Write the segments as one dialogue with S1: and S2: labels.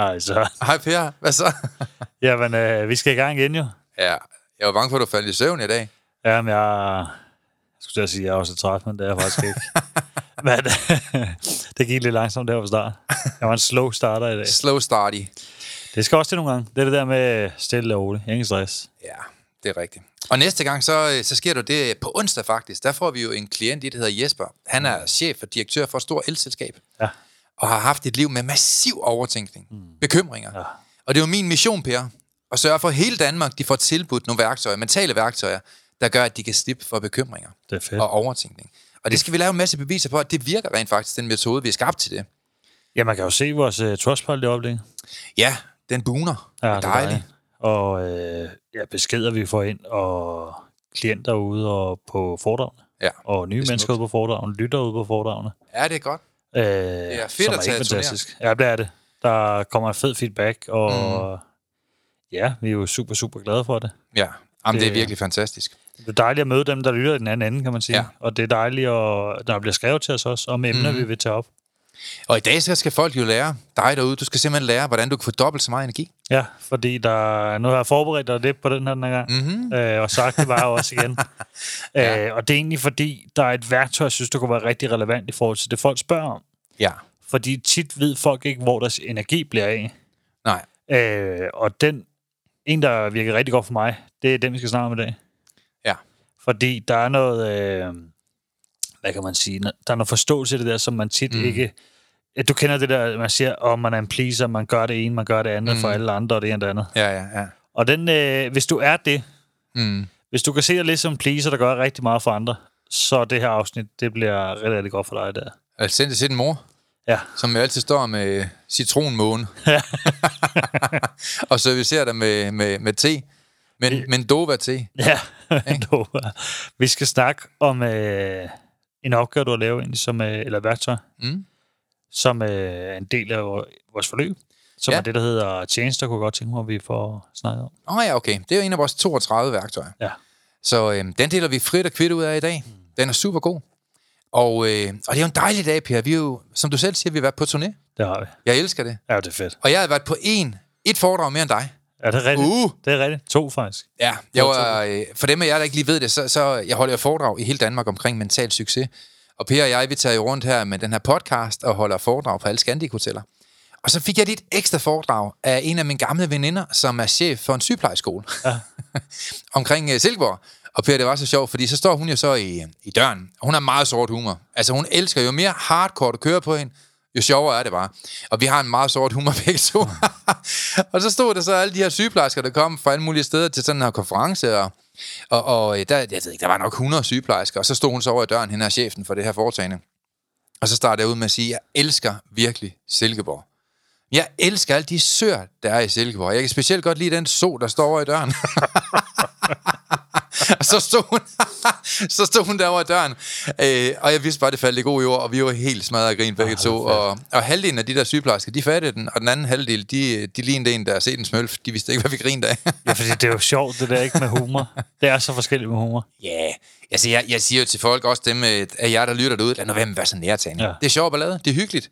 S1: Ej, så.
S2: Hej Per, hvad så?
S1: Jamen, øh, vi skal i gang igen jo.
S2: Ja, jeg var bange for, at du faldt i søvn i dag.
S1: Jamen, jeg... Jeg skulle til at sige, at jeg er også træt, men det er jeg faktisk ikke. men det gik lidt langsomt der på start. Jeg var en slow starter i dag.
S2: Slow starty.
S1: Det skal også til nogle gange. Det er det der med stille og roligt. Ingen stress.
S2: Ja, det er rigtigt. Og næste gang, så, øh, så sker der det på onsdag faktisk. Der får vi jo en klient i, der hedder Jesper. Han er chef og direktør for et stort elselskab.
S1: Ja.
S2: Og har haft et liv med massiv overtænkning. Mm. Bekymringer.
S1: Ja.
S2: Og det er jo min mission, Per. At sørge for, at hele Danmark de får tilbudt nogle værktøjer, mentale værktøjer, der gør, at de kan slippe for bekymringer
S1: Det er fedt.
S2: og overtænkning. Og det skal vi lave en masse beviser på, at det virker rent faktisk, den metode, vi har skabt til det.
S1: Ja, man kan jo se vores uh, trustpilot i øjeblikket.
S2: Ja, den buner.
S1: Ja, det er
S2: dejligt.
S1: dejligt. Og øh, ja, beskeder, vi får ind, og klienter ude og på foredragene.
S2: Ja,
S1: Og nye
S2: er
S1: mennesker ude på foredragene, lytter ude på foredragene.
S2: Ja, det er godt.
S1: Øh,
S2: er fedt at tage
S1: fantastisk. Ja, det er det. Der kommer fed feedback, og mm. ja, vi er jo super, super glade for det.
S2: Ja, Jamen, det, er
S1: Det-
S2: virkelig fantastisk.
S1: Det er dejligt at møde dem, der lytter i den anden ende, kan man sige.
S2: Ja.
S1: Og det er dejligt, at når der bliver skrevet til os også, om emner, mm. vi vil tage op.
S2: Og i dag så skal folk jo lære dig derude. Du skal simpelthen lære, hvordan du kan få dobbelt så meget energi.
S1: Ja, fordi der, nu har jeg forberedt dig lidt på den her den her gang,
S2: Mm-hmm.
S1: øh, og sagt det bare også igen.
S2: Ja.
S1: øh, og det er egentlig fordi, der er et værktøj, jeg synes, der kunne være rigtig relevant i forhold til det, folk spørger om.
S2: Ja,
S1: Fordi tit ved folk ikke, hvor deres energi bliver af.
S2: nej.
S1: Øh, og den, en, der virker rigtig godt for mig, det er den, vi skal snakke om i dag.
S2: Ja.
S1: Fordi der er noget, øh, hvad kan man sige, der er noget forståelse i det der, som man tit
S2: Mm.
S1: mm. ikke... Ja, Du kender det der, man siger, om oh, man er en pleaser, man gør det ene, man gør det andet
S2: Mm.
S1: for alle andre, og det ene og det andet.
S2: Ja, ja, ja.
S1: Og den, øh, hvis du er det,
S2: Mm.
S1: hvis du kan se dig lidt som en pleaser, der gør rigtig meget for andre, så det her afsnit, det bliver rigtig, rigtig godt for dig der.
S2: Altså, send det til din mor,
S1: Ja,
S2: som jo altid står med citronmåne. og servicerer dig med, med, med te. Men, men Dova te.
S1: ja. Du, vi skal snakke om øh, en opgave, du har lavet, egentlig, som, øh, eller værktøj,
S2: Mm.
S1: Som øh, er en del af vor- vores forløb, som
S2: Ja.
S1: ja. er det, der hedder Change, der kunne jeg godt tænke mig, at vi får snakket om.
S2: Åh oh, ja, okay. Det er jo en af vores 32 værktøjer.
S1: Ja.
S2: Så øhm, den deler vi frit og kvidt ud af i dag. Den er super god. Og, øh, og det er jo en dejlig dag, Per. Vi er jo, som du selv siger, vi har været på turné.
S1: Det har vi.
S2: Jeg elsker det.
S1: Ja, det er fedt.
S2: Og jeg har været på en, et foredrag mere end dig.
S1: Er det rigtigt?
S2: Uh!
S1: Det er rigtigt. To, faktisk.
S2: Ja, jeg var, øh, for dem af jer, der ikke lige ved det, så, så jeg holder jo foredrag i hele Danmark omkring mental succes. Og Per og jeg, vi tager jo rundt her med den her podcast og holder foredrag på alle Scandic Hoteller. Og så fik jeg et ekstra foredrag af en af mine gamle veninder, som er chef for en sygeplejeskole
S1: Ja.
S2: omkring uh, Silkeborg. Og Per, det var så sjovt, fordi så står hun jo så i, i døren. Hun har meget sort humor. Altså hun elsker jo mere hardcore, du kører på hende, jo sjovere er det bare. Og vi har en meget sort humor begge to. og så stod der så alle de her sygeplejersker, der kom fra alle mulige steder til sådan en her konference, og, og, og øh, der, jeg ved ikke, der var nok 100 sygeplejersker, og så stod hun så over i døren, hende er chefen for det her foretagende. Og så startede jeg ud med at sige, jeg elsker virkelig Silkeborg. Jeg elsker alle de søer, der er i Silkeborg. Jeg kan specielt godt lide den so, der står over i døren. og så stod hun, så stod hun derovre i døren, øh, og jeg vidste bare, det faldt i god jord, og vi var helt smadret af grin begge
S1: Ah,
S2: to. Og, og halvdelen af de der sygeplejersker, de fattede den, og den anden halvdel, de, de lignede en, der har set en smølf. De vidste ikke, hvad vi grinede af.
S1: Ja, fordi det er jo sjovt, det der ikke med humor. Det er så forskelligt med humor.
S2: Ja, yeah. altså jeg, jeg siger jo til folk, også dem øh, af jer, der lytter derude, lad nu være med at være så nærtagende. Ja. Det er sjovt ballade, det er hyggeligt.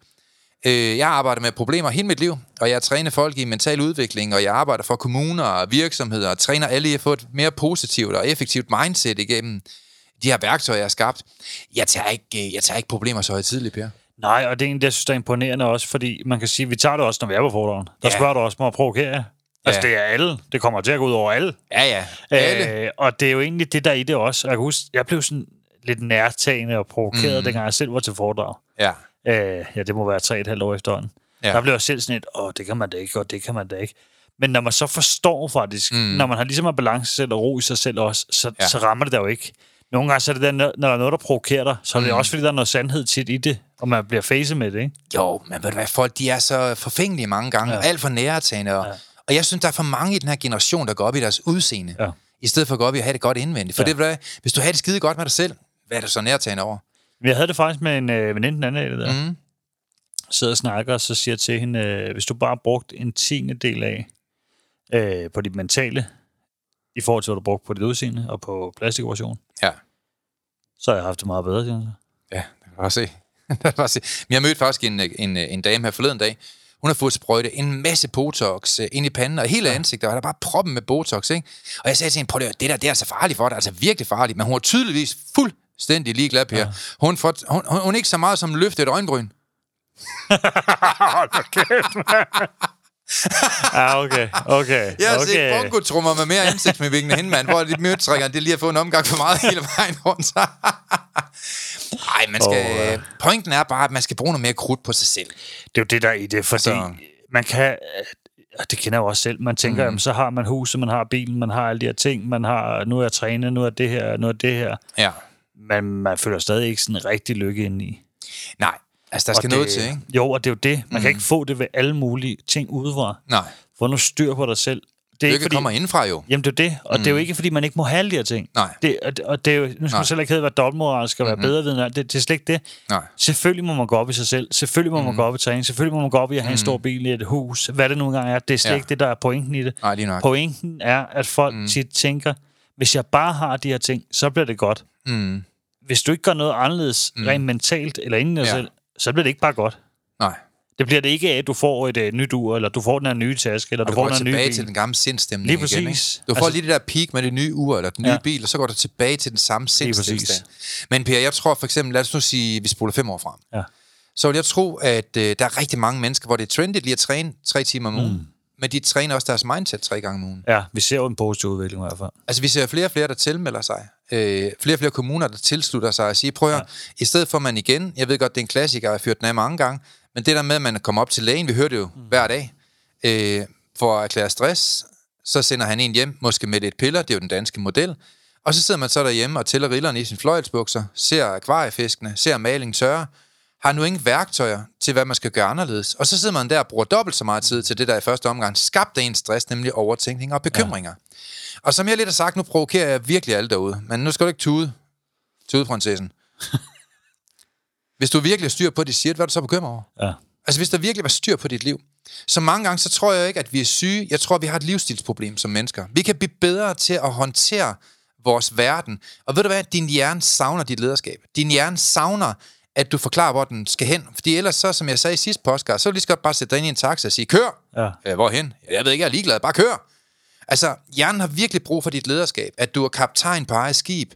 S2: Øh, jeg arbejder med problemer hele mit liv, og jeg træner folk i mental udvikling, og jeg arbejder for kommuner og virksomheder, og træner alle i at få et mere positivt og effektivt mindset igennem de her værktøjer, jeg har skabt. Jeg tager ikke, øh, jeg tager ikke problemer så højtidligt, Per.
S1: Nej, og det er egentlig det, jeg synes, der er imponerende også, fordi man kan sige, vi tager det også, når vi er på fordragen. Der
S2: Ja.
S1: spørger du også mig at provokere. Altså,
S2: Ja.
S1: det er alle. Det kommer til at gå ud over alle.
S2: Ja, ja. Alle.
S1: Øh, og det er jo egentlig det, der er i det også. Jeg kan huske, jeg blev sådan lidt nærtagende og provokeret, mm. dengang jeg selv var til foredrag.
S2: Ja.
S1: Øh, ja, det må være tre et halvt år efterhånden.
S2: Ja.
S1: Der blev jeg selv sådan et, åh, det kan man da ikke, og det kan man da ikke. Men når man så forstår faktisk, mm. når man har ligesom har balance selv og ro i sig selv også, så,
S2: Ja.
S1: så rammer det der jo ikke. Nogle gange så er det der, når der er noget, der provokerer dig, så er det
S2: Mm.
S1: også fordi, der er noget sandhed tit i det, og man bliver face med det, ikke?
S2: Jo, men ved du hvad, folk de er så forfængelige mange gange, ja.
S1: Ja.
S2: alt for nærtagende, og, ja. og jeg synes, der er for mange i den her generation, der går op i deres udseende,
S1: Ja.
S2: i stedet for at gå op i at have det godt indvendigt. For ja. Det, hvis du har det skide godt med dig selv, hvad er du så nærtagende over?
S1: Jeg havde det faktisk med en øh, veninde den anden dag, det der.
S2: Mm.
S1: sidder og snakker, og så siger jeg til hende, øh, hvis du bare brugt en tiende del af øh, på dit mentale, i forhold til, hvad du brugt på dit udseende og på plastikoperation,
S2: Ja.
S1: så har jeg haft det meget bedre, siger hun så.
S2: Ja, det kan jeg se. Men jeg mødte faktisk en, en, en dame her forleden dag. Hun har fået sprøjtet en masse Botox øh, ind i panden, og hele ansigtet, og der er bare proppen med Botox, ikke? Og jeg sagde til hende, prøv det, det der, det er altså farligt for dig, altså virkelig farligt. Men hun var tydeligvis fuldstændig ligeglad, Per. Ja. Hun, får, hun, hun, hun, ikke så meget som løftet et øjenbryn.
S1: Ja, okay, okay.
S2: Jeg har
S1: okay.
S2: set bongotrummer med mere ansigtsmedvirkning end hende, mand, hvor de mødtrækkerne, det lige har fået en omgang for meget hele vejen rundt. Nej, man skal,
S1: Åh, ja.
S2: pointen er bare, at man skal bruge noget mere krudt på sig selv.
S1: Det er jo det, der er i det, fordi
S2: Så-
S1: man kan... og Det kender jeg jo også selv. Man tænker, mm. jamen, så har man huset, man har bilen, man har alle de her ting, man har, nu er jeg trænet, nu er det her, nu er det her.
S2: Ja.
S1: Men man føler stadig ikke sådan rigtig lykke ind i.
S2: Nej, altså der
S1: Og
S2: skal
S1: det,
S2: noget til, ikke?
S1: Jo, og det er jo det. Man mm. kan ikke få det ved alle mulige ting udefra.
S2: Nej,
S1: Få nu styr på dig selv. Det er
S2: lykke
S1: ikke fordi,
S2: kommer indenfra jo.
S1: Jamen det er det, og mm. det er jo ikke fordi, man ikke må have alle de her ting.
S2: Nej.
S1: Det, og, det- og det er jo, nu skal
S2: Nej.
S1: man selv ikke hedde, hvad dobbeltmoral skal være
S2: Mhm.
S1: bedre ved. Det, det er slet ikke det.
S2: Nej.
S1: Selvfølgelig må man gå op i sig selv. Selvfølgelig må mm. man gå op i træning. Selvfølgelig må man gå op i at have en stor bil i et hus. Hvad det nu engang er. Det er slet
S2: Ja.
S1: ja. ikke det, der er pointen i det.
S2: Nej, lige nok.
S1: Pointen er, at folk mm. tit tænker, hvis jeg bare har de her ting, så bliver det godt.
S2: Mm.
S1: Hvis du ikke gør noget anderledes, mm. rent mentalt eller inden dig
S2: Ja.
S1: selv, så bliver det ikke bare godt.
S2: Nej.
S1: Det bliver det ikke af, at du får et uh, nyt ur, eller du får den her nye taske, eller
S2: Og
S1: du, får den her nye
S2: tilbage
S1: bil.
S2: til den gamle sindstemning
S1: Lige
S2: igen,
S1: præcis.
S2: ikke? Du får
S1: Altså-
S2: lige det der peak med det nye ur, eller den nye
S1: Ja.
S2: bil, og så går du tilbage til den samme sindstilstand. Men Per, jeg tror for eksempel, lad os nu sige, vi spoler fem år frem.
S1: Ja.
S2: Så vil jeg tro, at øh, der er rigtig mange mennesker, hvor det er trendigt lige at træne tre timer om ugen. Mm. Men de træner også deres mindset tre gange om ugen.
S1: Ja, vi ser jo en positiv udvikling i hvert fald.
S2: Altså, vi ser flere og flere, der tilmelder sig. Øh, flere og flere kommuner, der tilslutter sig og siger, prøv at høre, i stedet for man igen, jeg ved godt, det er en klassiker, jeg har fyrt den af mange gange, men det der med, at man kommer op til lægen, vi hører det jo mm. hver dag, øh, for at erklære stress, så sender han en hjem, måske med lidt piller, det er jo den danske model, og så sidder man så derhjemme og tæller rillerne i sin fløjelsbukser, ser akvariefiskene, ser malingen tørre, har nu ingen værktøjer til, hvad man skal gøre anderledes. Og så sidder man der og bruger dobbelt så meget tid til det, der i første omgang skabte en stress, nemlig overtænkning og bekymringer. Ja. Og som jeg lidt har sagt, nu provokerer jeg virkelig alle derude, men nu skal du ikke tude. Tude, prinsessen. Hvis du virkelig har styr på dit shit, hvad er du så bekymret over?
S1: Ja.
S2: Altså, hvis der virkelig var styr på dit liv. Så mange gange, så tror jeg ikke, at vi er syge. Jeg tror, vi har et livsstilsproblem som mennesker. Vi kan blive bedre til at håndtere vores verden. Og ved du hvad? Din hjerne savner dit lederskab. Din hjerne savner, at du forklarer, hvor den skal hen. Fordi ellers så, som jeg sagde i sidste podcast, så vil lige så godt bare sætte dig ind i en taxa og sige, kør!
S1: Ja.
S2: Øh, hvorhen? Jeg ved ikke, jeg er ligeglad. Bare kør! Altså, hjernen har virkelig brug for dit lederskab. At du er kaptajn på eget skib.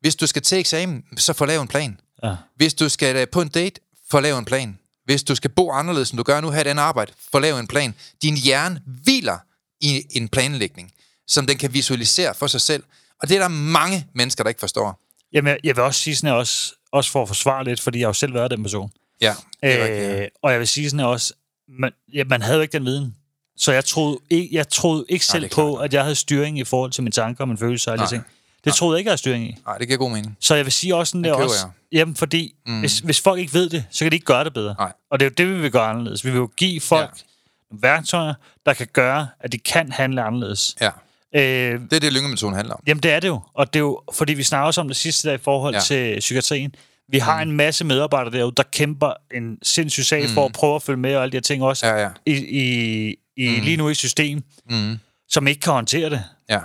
S2: Hvis du skal til eksamen, så få lavet en plan.
S1: Ja.
S2: Hvis du skal øh, på en date, få lavet en plan. Hvis du skal bo anderledes, end du gør nu, have et andet arbejde, få lavet en plan. Din hjerne hviler i en planlægning, som den kan visualisere for sig selv. Og det er der mange mennesker, der ikke forstår.
S1: Jamen, jeg, jeg vil også sige sådan her, også, også for at forsvare lidt, fordi jeg har jo selv været den person.
S2: Ja, det er rigtigt. ja.
S1: Øh, og jeg vil sige sådan her også, man, ja, man havde jo ikke den viden. Så jeg troede ikke, jeg troede ikke selv
S2: det er
S1: på,
S2: klart.
S1: at jeg havde styring i forhold til mine tanker og mine følelser og alle
S2: Nej.
S1: ting. Det troede jeg ikke, jeg havde styring i.
S2: Nej, det giver god mening.
S1: Så jeg vil sige også sådan der også,
S2: jeg.
S1: jamen fordi, mm. hvis, hvis folk ikke ved det, så kan de ikke gøre det bedre.
S2: Nej.
S1: Og det er jo det, vi vil gøre anderledes. Vi vil jo give folk ja. værktøjer, der kan gøre, at de kan handle anderledes.
S2: Ja,
S1: Øh,
S2: det er det, lyngemetoden handler om.
S1: Jamen, det er det jo. Og det er jo, fordi vi snakker også om det sidste der i forhold
S2: Ja.
S1: til psykiatrien. Vi har mm. en masse medarbejdere derude, der kæmper en sindssyg sag mm. for at prøve at følge med og alle de her ting også
S2: Ja, ja.
S1: i, i, i mm. lige nu i system,
S2: Mm.
S1: som ikke kan håndtere det.
S2: Ja,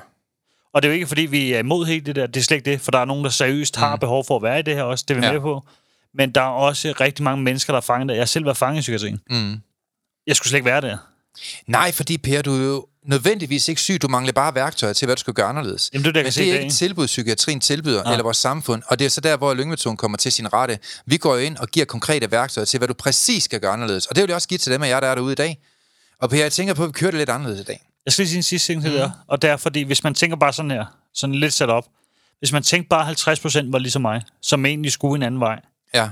S1: Og det er jo ikke, fordi vi er imod helt det der. Det er slet ikke det, for der er nogen, der seriøst har behov for at være i det her også. Det er vi
S2: Mm. Ja.
S1: med på. Men der er også rigtig mange mennesker, der er fanget der. Jeg har selv været fanget i psykiatrien.
S2: Mm.
S1: Jeg skulle slet ikke være der.
S2: Nej, fordi Per, du er jo nødvendigvis ikke syg. Du mangler bare værktøjer til, hvad du skal gøre anderledes.
S1: Jamen, det er det,
S2: Men det er ikke et tilbud, psykiatrien tilbyder,
S1: Nej.
S2: eller vores samfund. Og det er så der, hvor lyngemetoden kommer til sin rette. Vi går jo ind og giver konkrete værktøjer til, hvad du præcis skal gøre anderledes. Og det vil jeg også give til dem af jer, der er derude i dag. Og Per, jeg tænker på, at vi kører det lidt anderledes i dag.
S1: Jeg skal lige sige en sidste ting til mm. det her. Og det er fordi, hvis man tænker bare sådan her, sådan lidt sat op. Hvis man tænker bare 50% var ligesom mig, som egentlig skulle en anden vej,
S2: Ja.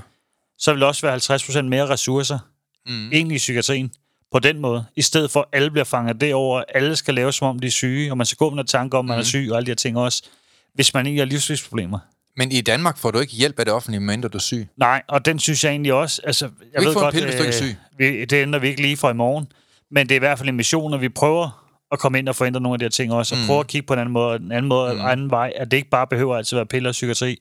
S1: så vil der også være 50% mere ressourcer, mm. egentlig i psykiatrien, på den måde. I stedet for, at alle bliver fanget derover, alle skal lave, som om de er syge, og man skal gå med tanker om, at man
S2: Mhm.
S1: er syg, og alle de her ting også. Hvis man ikke har livslivsproblemer.
S2: Men i Danmark får du ikke hjælp af det offentlige, medmindre du er syg.
S1: Nej, og den synes jeg egentlig også... Altså, jeg
S2: ikke
S1: ved
S2: en
S1: godt,
S2: pille, hvis du ikke er
S1: øh,
S2: syg.
S1: Vi, det ændrer vi ikke lige for i morgen. Men det er i hvert fald en mission, når vi prøver at komme ind og forændre nogle af de her ting også, og
S2: Mm.
S1: prøve at kigge på en anden måde, en anden, måde, mm. anden vej, at det ikke bare behøver altid at være piller og psykiatri,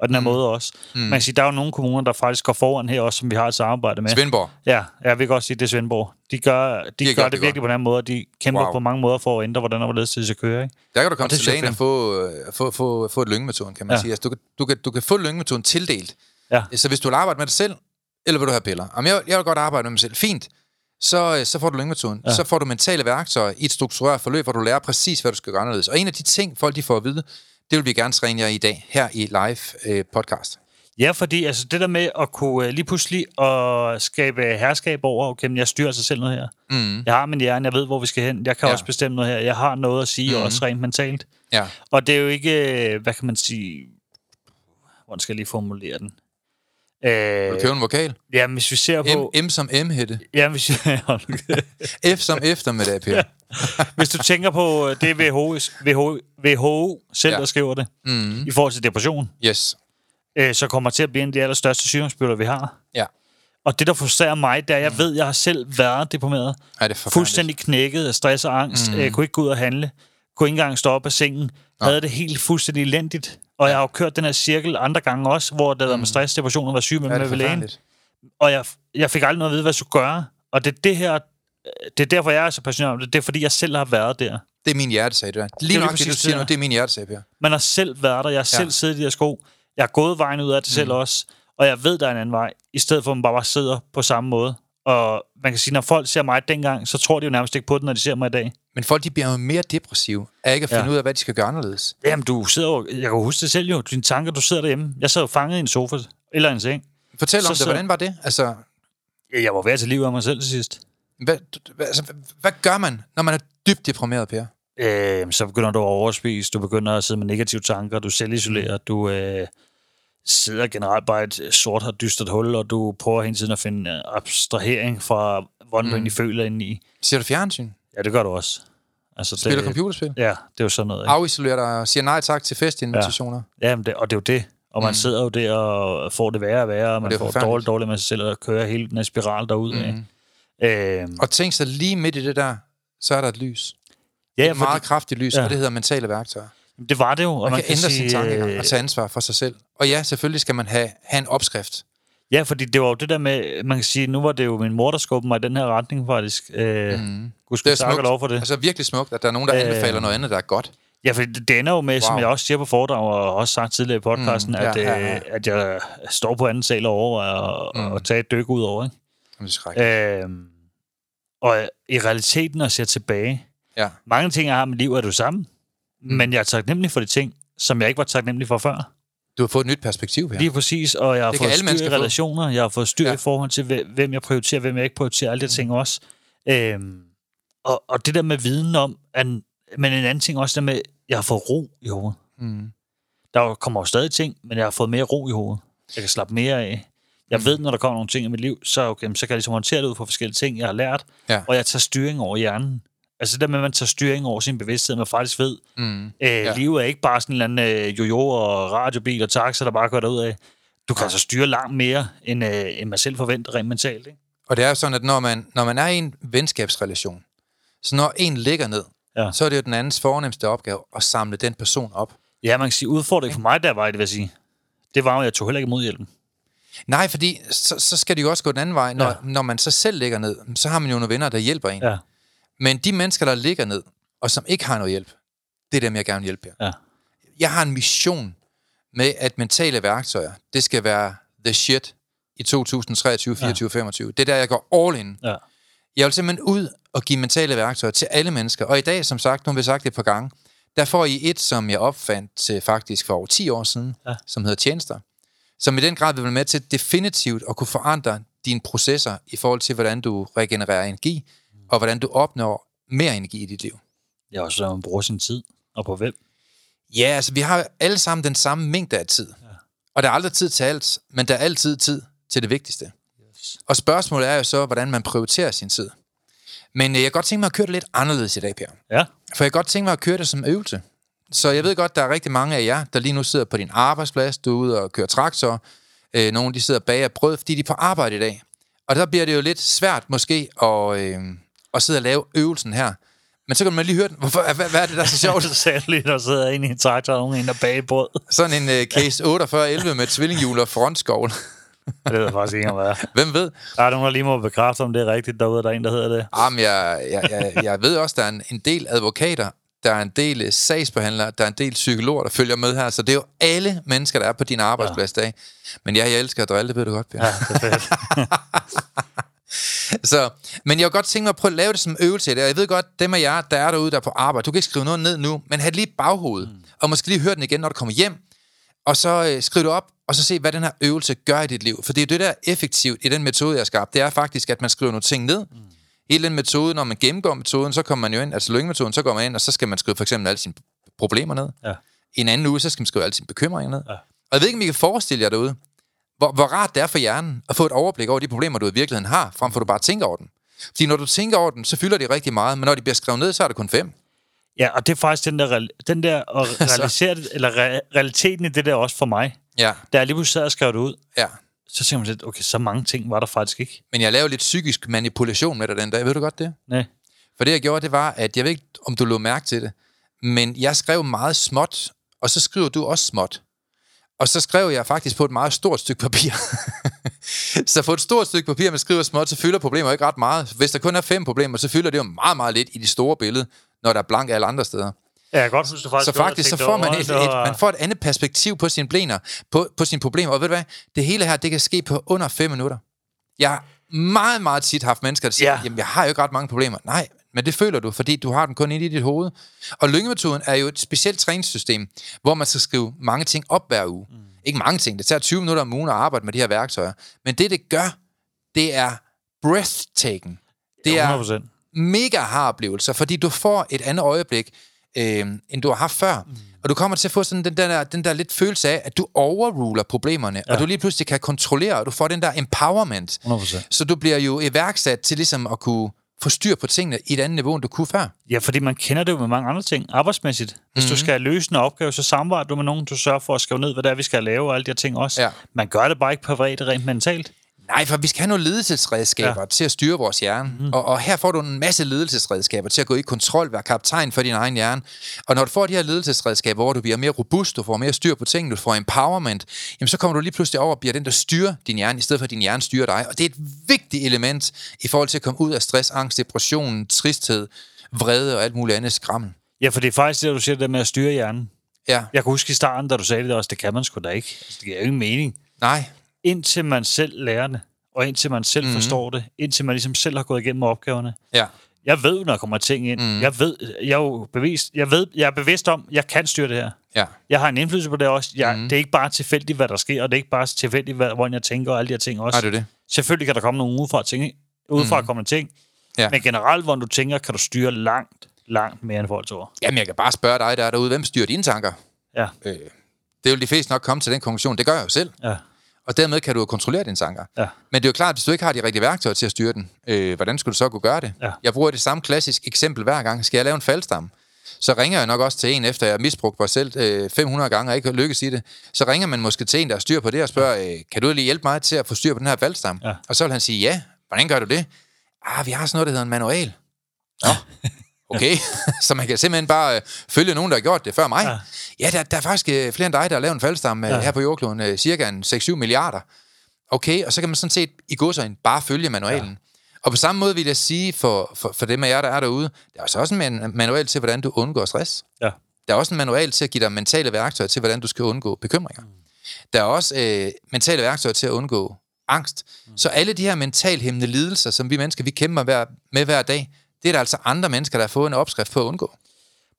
S1: og den her mm. måde også. Mm. Man kan sige, der er jo nogle kommuner, der faktisk går foran her også, som vi har et samarbejde med.
S2: Svendborg.
S1: Ja, jeg vil godt sige, det er Svendborg. De gør, de
S2: har
S1: gør
S2: gjort
S1: det
S2: det
S1: virkelig på den måde, og de kæmper
S2: Wow.
S1: på mange måder for at ændre, hvordan og hvorledes det skal køre. Ikke?
S2: Der kan du komme
S1: Og
S2: til lægen og få, øh, få, få, få et lyngemetoden, kan man
S1: Ja.
S2: sige. Altså, du, kan, du, kan, du kan få lyngemetoden tildelt.
S1: Ja.
S2: Så hvis du vil arbejde med dig selv, eller vil du have piller? Om jeg, jeg vil godt arbejde med mig selv. Fint. Så, øh, så får du lyngemetoden. Ja. Så får du mentale værktøjer i et struktureret forløb, hvor du lærer præcis, hvad du skal gøre anderledes. Og en af de ting, folk de får at vide, det vil vi gerne træne jer i dag, her i live øh, podcast.
S1: Ja, fordi altså, det der med at kunne øh, lige pludselig at skabe herskab over, okay, men jeg styrer sig selv noget her.
S2: Mm.
S1: Jeg har min hjerne, jeg ved, hvor vi skal hen. Jeg kan
S2: Ja.
S1: også bestemme noget her. Jeg har noget at sige, mm. også rent mentalt.
S2: Ja.
S1: Og det er jo ikke, øh, hvad kan man sige, hvordan skal jeg lige formulere den?
S2: Vil
S1: Øh,
S2: du købe en vokal?
S1: ja, hvis vi ser på...
S2: M, M som M, Hætte.
S1: Ja, hvis,
S2: F som eftermiddag, Per.
S1: Hvis du tænker på, øh, det WHO, WHO, WHO selv,
S2: Ja.
S1: ja. der skriver det,
S2: Mm.
S1: i forhold til depression,
S2: Yes.
S1: øh, så kommer til at blive en af de allerstørste sygdomsbyrder, vi har.
S2: Ja.
S1: Og det, der frustrerer mig, det er, at jeg ved, at jeg har selv været deprimeret.
S2: Ej, det er
S1: fuldstændig knækket af stress og angst. Mm. Jeg kunne ikke gå ud og handle. Kunne ikke engang stå op af sengen. Havde det helt fuldstændig elendigt. Og jeg har jo kørt den her cirkel andre gange også, hvor det var med stress, depression og var syg med,
S2: Ja,
S1: med ved lægen. Og jeg, jeg fik aldrig noget at vide, hvad jeg skulle gøre. Og det er det her, det er derfor, jeg er så passioneret om det. Det er fordi, jeg selv har været der.
S2: Det er min hjertesag, det er. Lige
S1: lige
S2: nok det, du siger nu,
S1: der.
S2: det er min hjertesag, Per.
S1: Man har selv været der. Jeg har selv
S2: Ja.
S1: siddet i de her sko. Jeg har gået vejen ud af det mm. selv også. Og jeg ved, der er en anden vej. I stedet for, at man bare sidder på samme måde. Og man kan sige, når folk ser mig dengang, så tror de jo nærmest ikke på det, når de ser mig i dag.
S2: Men folk, de bliver jo mere depressive af ikke at finde
S1: Ja.
S2: ud af, hvad de skal gøre anderledes.
S1: Jamen, du sidder jo... Jeg kan huske det selv jo. Dine tanker, du sidder derhjemme. Jeg sad jo fanget i en sofa eller en seng.
S2: Fortæl
S1: Så
S2: om det, hvordan var det? Altså,
S1: Jeg var ved at tage livet af mig selv til sidst.
S2: Hvad, altså, hvad- gør man, når man er dybt deprimeret, Per?
S1: Øh, så begynder du at overspise, du begynder at sidde med negative tanker, du selvisolerer, du øh, sidder generelt bare i et sort og dystert hul, og du prøver hele tiden at finde øh, abstrahering fra, hvordan mm. du egentlig føler ind i.
S2: Ser du fjernsyn?
S1: Ja, det gør du også. Altså, det,
S2: Spiller computerspil?
S1: Ja, det er jo sådan noget. Ikke?
S2: Afisolerer dig og siger nej tak til festinvitationer?
S1: Ja, men det, og det er jo det. Og man mm. sidder jo der og får det værre og værre, og man
S2: det er
S1: får dårligt, dårligt med sig selv, og kører hele den her spiral derud. Mm. Øh,
S2: Og tænk så lige midt i det der, så er der et lys.
S1: ja,
S2: Et meget kraftigt lys,
S1: Ja.
S2: og det hedder mentale værktøjer.
S1: det var det jo. Og
S2: Man,
S1: man,
S2: kan ændre sine
S1: sige,
S2: tanker
S1: øh,
S2: og tage ansvar for sig selv. Og ja, selvfølgelig skal man have, have en opskrift.
S1: Ja, fordi det var jo det der med, man kan sige, nu var det jo min mor, der skubbede mig i den her retning, faktisk. Øh, mm. Gud
S2: Det er
S1: skulle takke
S2: smukt.
S1: lov for det.
S2: Altså virkelig smukt, at der er nogen, der
S1: Øh,
S2: anbefaler noget andet, der er godt.
S1: Ja, for det, det ender jo med, wow. som jeg også siger på foredrag, og også sagt tidligere i podcasten,
S2: Mm, ja,
S1: at,
S2: ja, ja.
S1: øh, at jeg står på anden sal og overvejer at, mm. tage et dyk ud over. Ikke?
S2: Det er.
S1: Øh, og i realiteten, at se tilbage,
S2: Ja.
S1: mange ting, jeg har i mit liv, er du sammen. Mm. Men jeg er taknemmelig for de ting, som jeg ikke var taknemmelig for før.
S2: Du har fået et nyt perspektiv her.
S1: Lige præcis, og jeg har
S2: Det
S1: fået
S2: alle
S1: styr
S2: mennesker
S1: i
S2: få.
S1: relationer, jeg har fået styr
S2: Ja.
S1: i forhold til, hvem- jeg prioriterer, hvem jeg ikke prioriterer, alle de ting også. Øhm, og, og det der med viden om, at, men en anden ting også, der med, jeg har fået ro i hovedet.
S2: Mm.
S1: Der kommer jo stadig ting, men jeg har fået mere ro i hovedet. Jeg kan slappe mere af.
S2: Mm.
S1: Jeg ved, når der kommer nogle ting i mit liv, så, okay, så kan jeg ligesom håndtere det ud fra forskellige ting, jeg har lært,
S2: Ja.
S1: og jeg tager styring over hjernen. Altså det der med, at man tager styring over sin bevidsthed, man faktisk ved,
S2: Mm.
S1: Øh, ja. Livet er ikke bare sådan en eller anden øh, jojo og radiobil og taxa, der bare går derud af. Du kan altså styre langt mere, end, øh, end man selv forventer rent mentalt. Ikke?
S2: Og det er jo sådan, at når man, når man er i en venskabsrelation, så når en ligger ned,
S1: Ja.
S2: så er det jo den andens fornemmeste opgave at samle den person op.
S1: Ja, man kan sige, udfordringen for mig der var, det vil sige, det var jo, at jeg tog heller ikke imod hjælpen.
S2: Nej, fordi så, så skal det jo også gå den anden vej. Når, ja. Når man så selv ligger ned, så har man jo nogle venner, der hjælper en.
S1: Ja.
S2: Men de mennesker, der ligger ned, og som ikke har noget hjælp, det er dem, jeg gerne vil hjælpe jer.
S1: Ja.
S2: Jeg har en mission med, at mentale værktøjer, det skal være the shit i 2023, 24, ja. 25. Det er der, jeg går all in.
S1: Ja.
S2: Jeg vil simpelthen ud og give mentale værktøjer til alle mennesker. Og i dag, som sagt, nu har vi sagt det et par gange, der får I et, som jeg opfandt til faktisk for over 10 år siden, ja. som hedder tjenester, som i den grad vil være med til definitivt at kunne forandre dine processer i forhold til, hvordan du regenererer energi, og hvordan du opnår mere energi i dit liv.
S1: Ja, også når man bruger sin tid, og på hvem.
S2: Ja, altså vi har alle sammen den samme mængde af tid. Ja. Og der er aldrig tid til alt, men der er altid tid til det vigtigste. Yes. Og spørgsmålet er jo så, hvordan man prioriterer sin tid. Men øh, jeg kan godt tænke mig at køre det lidt anderledes i dag, Per.
S1: Ja.
S2: For jeg kan godt tænke mig at køre det som øvelse. Så jeg ved godt, der er rigtig mange af jer, der lige nu sidder på din arbejdsplads, du er ude og kører traktor. Øh, nogle de sidder bag af brød, fordi de er på arbejde i dag. Og der bliver det jo lidt svært måske at, øh, at sidde og lave øvelsen her. Men så kan man lige høre den. Hvorfor, hvad, hvad er det, der er så sjovt?
S1: så lige, der sidder en i en traktor, og nogen en der bag brød.
S2: Sådan en uh, case 4811 med tvillinghjul og frontskovl.
S1: det ved jeg faktisk ikke, hvad
S2: Hvem ved?
S1: Der er nogen, der lige må bekræfte, om det er rigtigt derude, der er en, der hedder det.
S2: Jamen, jeg, jeg, jeg, jeg ved også, der er en, en del advokater, der er en del øh, sagsbehandlere, der er en del psykologer, der følger med her. Så det er jo alle mennesker, der er på din arbejdsplads ja. dag. Men ja, jeg elsker at drille, det ved du godt,
S1: Per. Ja, det er
S2: så, men jeg vil godt tænke mig at prøve at lave det som øvelse. Og jeg ved godt, dem af jer, der er derude, der er på arbejde, du kan ikke skrive noget ned nu, men have det lige i baghovedet. Mm. Og måske lige høre den igen, når du kommer hjem. Og så øh, skriv det op, og så se, hvad den her øvelse gør i dit liv. For det er det, der er effektivt i den metode, jeg har skabt. Det er faktisk, at man skriver nogle ting ned. Mm. Hele den metode, når man gennemgår metoden, så kommer man jo ind, altså lyngmetoden, så går man ind, og så skal man skrive for eksempel alle sine problemer ned. Ja. En anden uge, så skal man skrive alle sine bekymringer ned. Ja. Og jeg ved ikke, om I kan forestille jer derude, hvor, hvor rart det er for hjernen at få et overblik over de problemer, du i virkeligheden har, frem for at du bare tænker over dem. Fordi når du tænker over dem, så fylder de rigtig meget, men når de bliver skrevet ned, så er det kun fem.
S1: Ja, og det er faktisk den der, den der og realisere det, eller re, realiteten i det der også for mig.
S2: Ja.
S1: Da jeg lige pludselig sad og skrev det ud,
S2: ja.
S1: Så tænker man lidt, okay, så mange ting var der faktisk ikke.
S2: Men jeg lavede lidt psykisk manipulation med dig den dag, ved du godt det?
S1: Nej.
S2: For det jeg gjorde, det var, at jeg ved ikke, om du lå mærke til det, men jeg skrev meget småt, og så skriver du også småt. Og så skrev jeg faktisk på et meget stort stykke papir. så på et stort stykke papir, man skriver småt, så fylder problemer ikke ret meget. Hvis der kun er fem problemer, så fylder det jo meget, meget lidt i det store billede, når der er blank alle andre steder.
S1: Ja, jeg godt synes, du faktisk
S2: Så faktisk, så får man et, et, man får et andet perspektiv på sine planer, på, på sine problemer. Og ved du hvad? Det hele her, det kan ske på under fem minutter. Jeg har meget, meget tit haft mennesker, der siger, ja. jamen, jeg har jo ikke ret mange problemer. Nej, men det føler du, fordi du har den kun inde i dit hoved. Og lyngemetoden er jo et specielt træningssystem, hvor man skal skrive mange ting op hver uge. Mm. Ikke mange ting, det tager 20 minutter om ugen at arbejde med de her værktøjer. Men det, det gør, det er breathtaking. Det er mega har oplevelser, fordi du får et andet øjeblik, øh, end du har haft før. Mm. Og du kommer til at få sådan den der, den der lidt følelse af, at du overruler problemerne, ja. og du lige pludselig kan kontrollere, og du får den der empowerment.
S1: 100%.
S2: Så du bliver jo iværksat til ligesom at kunne få styr på tingene i et andet niveau, end du kunne før.
S1: Ja, fordi man kender det jo med mange andre ting, arbejdsmæssigt. Hvis mm-hmm. du mhm. skal løse en opgave, så samarbejder du med nogen, du sørger for at skrive ned, hvad det er, vi skal lave, og alle de her ting også.
S2: Ja.
S1: Man gør det bare ikke på vredet rent mentalt.
S2: Nej, for vi skal have nogle ledelsesredskaber ja. til at styre vores hjerne. Mm. Og, og her får du en masse ledelsesredskaber til at gå i kontrol, være kaptajn for din egen hjerne. Og når du får de her ledelsesredskaber, hvor du bliver mere robust, du får mere styr på tingene, du får empowerment, jamen så kommer du lige pludselig over og bliver den, der styrer din hjerne, i stedet for at din hjerne styrer dig. Og det er et vigtigt element i forhold til at komme ud af stress, angst, depression, tristhed, vrede og alt muligt andet skrammel.
S1: Ja, for det er faktisk det, du siger, det med at styre hjernen.
S2: Ja.
S1: Jeg kan huske i starten, da du sagde det også, det kan man sgu da ikke. Altså, det giver jo ingen mening.
S2: Nej
S1: indtil man selv lærer det, og indtil man selv mm. forstår det, indtil man ligesom selv har gået igennem opgaverne.
S2: Ja.
S1: Jeg ved, når der kommer ting ind. Mm. Jeg ved, jeg er jo bevist, jeg ved, jeg er bevidst om, jeg kan styre det her.
S2: Ja.
S1: Jeg har en indflydelse på det også. Jeg, mm. Det er ikke bare tilfældigt, hvad der sker, og det er ikke bare tilfældigt, hvad, hvordan jeg tænker og alle de her ting også.
S2: Er det det?
S1: Selvfølgelig kan der komme nogle udefra ting, udefra mm. kommende ting, ja. men generelt, hvor du tænker, kan du styre langt, langt mere end folk tror.
S2: Jamen, jeg kan bare spørge dig, der er derude, hvem styrer dine tanker?
S1: Ja.
S2: Øh, det vil de fleste nok komme til den konklusion. Det gør jeg jo selv.
S1: Ja
S2: og dermed kan du kontrollere dine tanker.
S1: Ja.
S2: Men det er jo klart, at hvis du ikke har de rigtige værktøjer til at styre den, øh, hvordan skulle du så kunne gøre det?
S1: Ja.
S2: Jeg bruger det samme klassisk eksempel hver gang. Skal jeg lave en faldstamme? Så ringer jeg nok også til en, efter jeg har misbrugt mig selv øh, 500 gange og ikke lykkes i det. Så ringer man måske til en, der har styr på det, og spørger, øh, kan du lige hjælpe mig til at få styr på den her faldstamme?
S1: Ja.
S2: Og så vil han sige, ja, hvordan gør du det? Ah, vi har sådan noget, der hedder en manual. Nå, okay. så man kan simpelthen bare øh, følge nogen, der har gjort det før mig. Ja, ja der, der er faktisk øh, flere end dig, der har lavet en faldstamme øh, ja. her på jordkloden, øh, cirka 6-7 milliarder. Okay, og så kan man sådan set i godsøjne bare følge manualen. Ja. Og på samme måde vil jeg sige for, for, for dem af jer, der er derude, der er også, også en manual til, hvordan du undgår stress.
S1: Ja.
S2: Der er også en manual til at give dig mentale værktøjer til, hvordan du skal undgå bekymringer. Mm. Der er også øh, mentale værktøjer til at undgå angst. Mm. Så alle de her mentalhæmmende lidelser, som vi mennesker, vi kæmper hver, med hver dag, det er der altså andre mennesker, der har fået en opskrift på at undgå.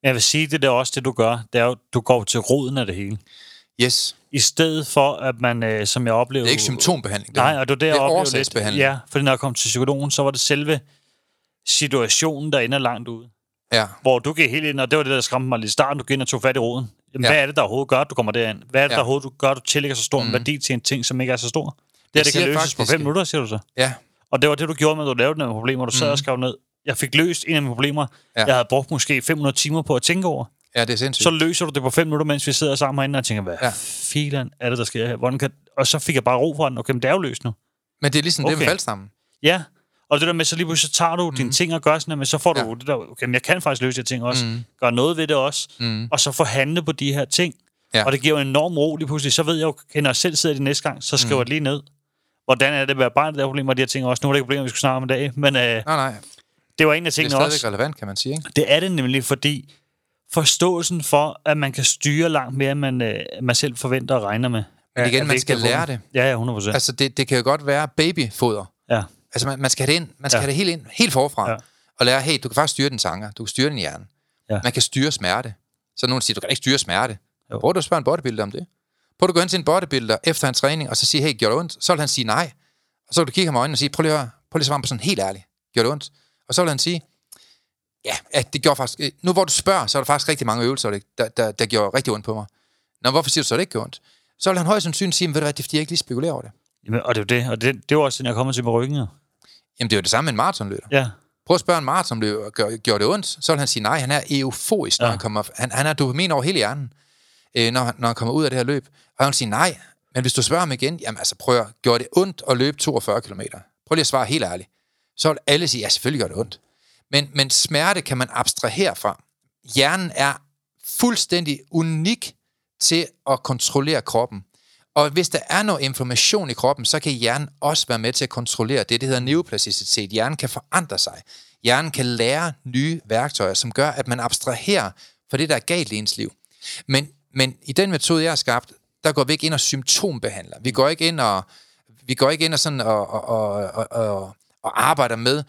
S1: Jeg vil sige, det er også det, du gør. Det er jo, du går til roden af det hele.
S2: Yes.
S1: I stedet for, at man, øh, som jeg oplever...
S2: Det er ikke symptombehandling.
S1: Nej, og det er det,
S2: det er
S1: oplever lidt.
S2: årsagsbehandling.
S1: Ja, fordi når jeg kom til psykologen, så var det selve situationen, der ender langt ude.
S2: Ja.
S1: Hvor du gik helt ind, og det var det, der skræmte mig lidt i starten. Du gik ind og tog fat i roden. Jamen,
S2: Ja.
S1: hvad er det, der overhovedet gør, at du kommer derind? Hvad er det,
S2: Ja.
S1: der overhovedet du gør, at du tillægger så stor en værdi til en ting, som ikke er så stor? Det, her,
S2: Jeg
S1: det kan løses på
S2: faktisk-
S1: fem minutter, siger du så.
S2: Ja.
S1: Og det var det, du gjorde med, at du lavede nogle problemer. Du sad mm. og skrev ned. Jeg fik løst en af mine problemer.
S2: Ja.
S1: Jeg havde brugt måske 500 timer på at tænke over.
S2: ja, det er sindssygt.
S1: Så løser du det på fem minutter, mens vi sidder sammen herinde og tænker, hvad
S2: Ja.
S1: filan er det, der sker her? Hvordan kan... Og så fik jeg bare ro for den. Okay, men det er jo løst nu.
S2: Men det er ligesom okay. det med faldstammen.
S1: Ja, og det der med, så lige pludselig så tager du mm. dine ting og gør sådan, men så får du
S2: Ja.
S1: det der, okay, men jeg kan faktisk løse de ting også.
S2: Mm.
S1: Gør noget ved det også.
S2: Mm.
S1: Og så forhandle på de her ting.
S2: Ja.
S1: Og det giver jo en enorm ro lige pludselig. Så ved jeg jo, okay, når jeg selv sidder de næste gang, så skriver mm. jeg det lige ned. Hvordan er det at være barn, der er problemer og de her ting også. Nu er det ikke problemer, vi skal snakke om i dag, men øh,
S2: Nej, nej.
S1: Det var en af
S2: Det er
S1: tingene
S2: stadigvæk
S1: også.
S2: relevant, kan man sige. Ikke?
S1: Det er det nemlig, fordi forståelsen for, at man kan styre langt mere, end man, øh, man selv forventer og regner med.
S2: Men igen,
S1: er
S2: man skal lære det.
S1: Ja, ja, 100 procent.
S2: Altså, det, det kan jo godt være babyfoder.
S1: Ja.
S2: Altså, man, man skal have det ind. Man skal ja. Have det helt ind, helt forfra. Ja. Og lære, hey, du kan faktisk styre din tanker. Du kan styre din hjerne.
S1: Ja.
S2: Man kan styre smerte. Så nogen siger, du kan ikke styre smerte.
S1: Jo.
S2: Prøv du at spørge en bodybuilder om det. Prøv du at gå ind til en bodybuilder efter en træning, og så sige, hey, gjorde det ondt? Så vil han sige nej. Og så vil du kigge ham i øjnene og sige, prøv lige at høre, prøv lige at svare på sådan helt ærligt. Gjorde det ondt? Og så vil han sige, ja, at det gjorde faktisk... øh, Nu hvor du spørger, så er der faktisk rigtig mange øvelser, der, der, der, der gjorde rigtig ondt på mig. Nå, hvorfor siger du så, at det ikke gjorde ondt? Så vil han højst sandsynligt sige, "Men ved du hvad, det er fordi, jeg ikke lige spekulerer over det.
S1: Jamen, og det er det. Og det, det var også den, jeg kommer til med ryggen.
S2: Jamen, det er jo det samme med en maratonløber.
S1: Ja.
S2: Prøv at spørge en maratonløber, gør, gjorde det ondt? Så vil han sige, nej, han er euforisk, når ja.
S1: Ja.
S2: han kommer... Han, han har dopamin over hele hjernen, øh, når, når han kommer ud af det her løb. Og han vil sige, nej, men hvis du spørger ham igen, jamen altså prøv at, gjorde det ondt at løbe 42 km? Prøv lige at svare helt ærligt. Så vil alle sige, ja, selvfølgelig gør det ondt. Men, men smerte kan man abstrahere fra. Hjernen er fuldstændig unik til at kontrollere kroppen. Og hvis der er noget inflammation i kroppen, så kan hjernen også være med til at kontrollere det, det hedder neuroplasticitet. Hjernen kan forandre sig. Hjernen kan lære nye værktøjer, som gør, at man abstraherer for det, der er galt i ens liv. Men, men i den metode, jeg har skabt, der går vi ikke ind og symptombehandler. Vi går ikke ind og, vi går ikke ind og, sådan og, og, og, og, og, og arbejder med,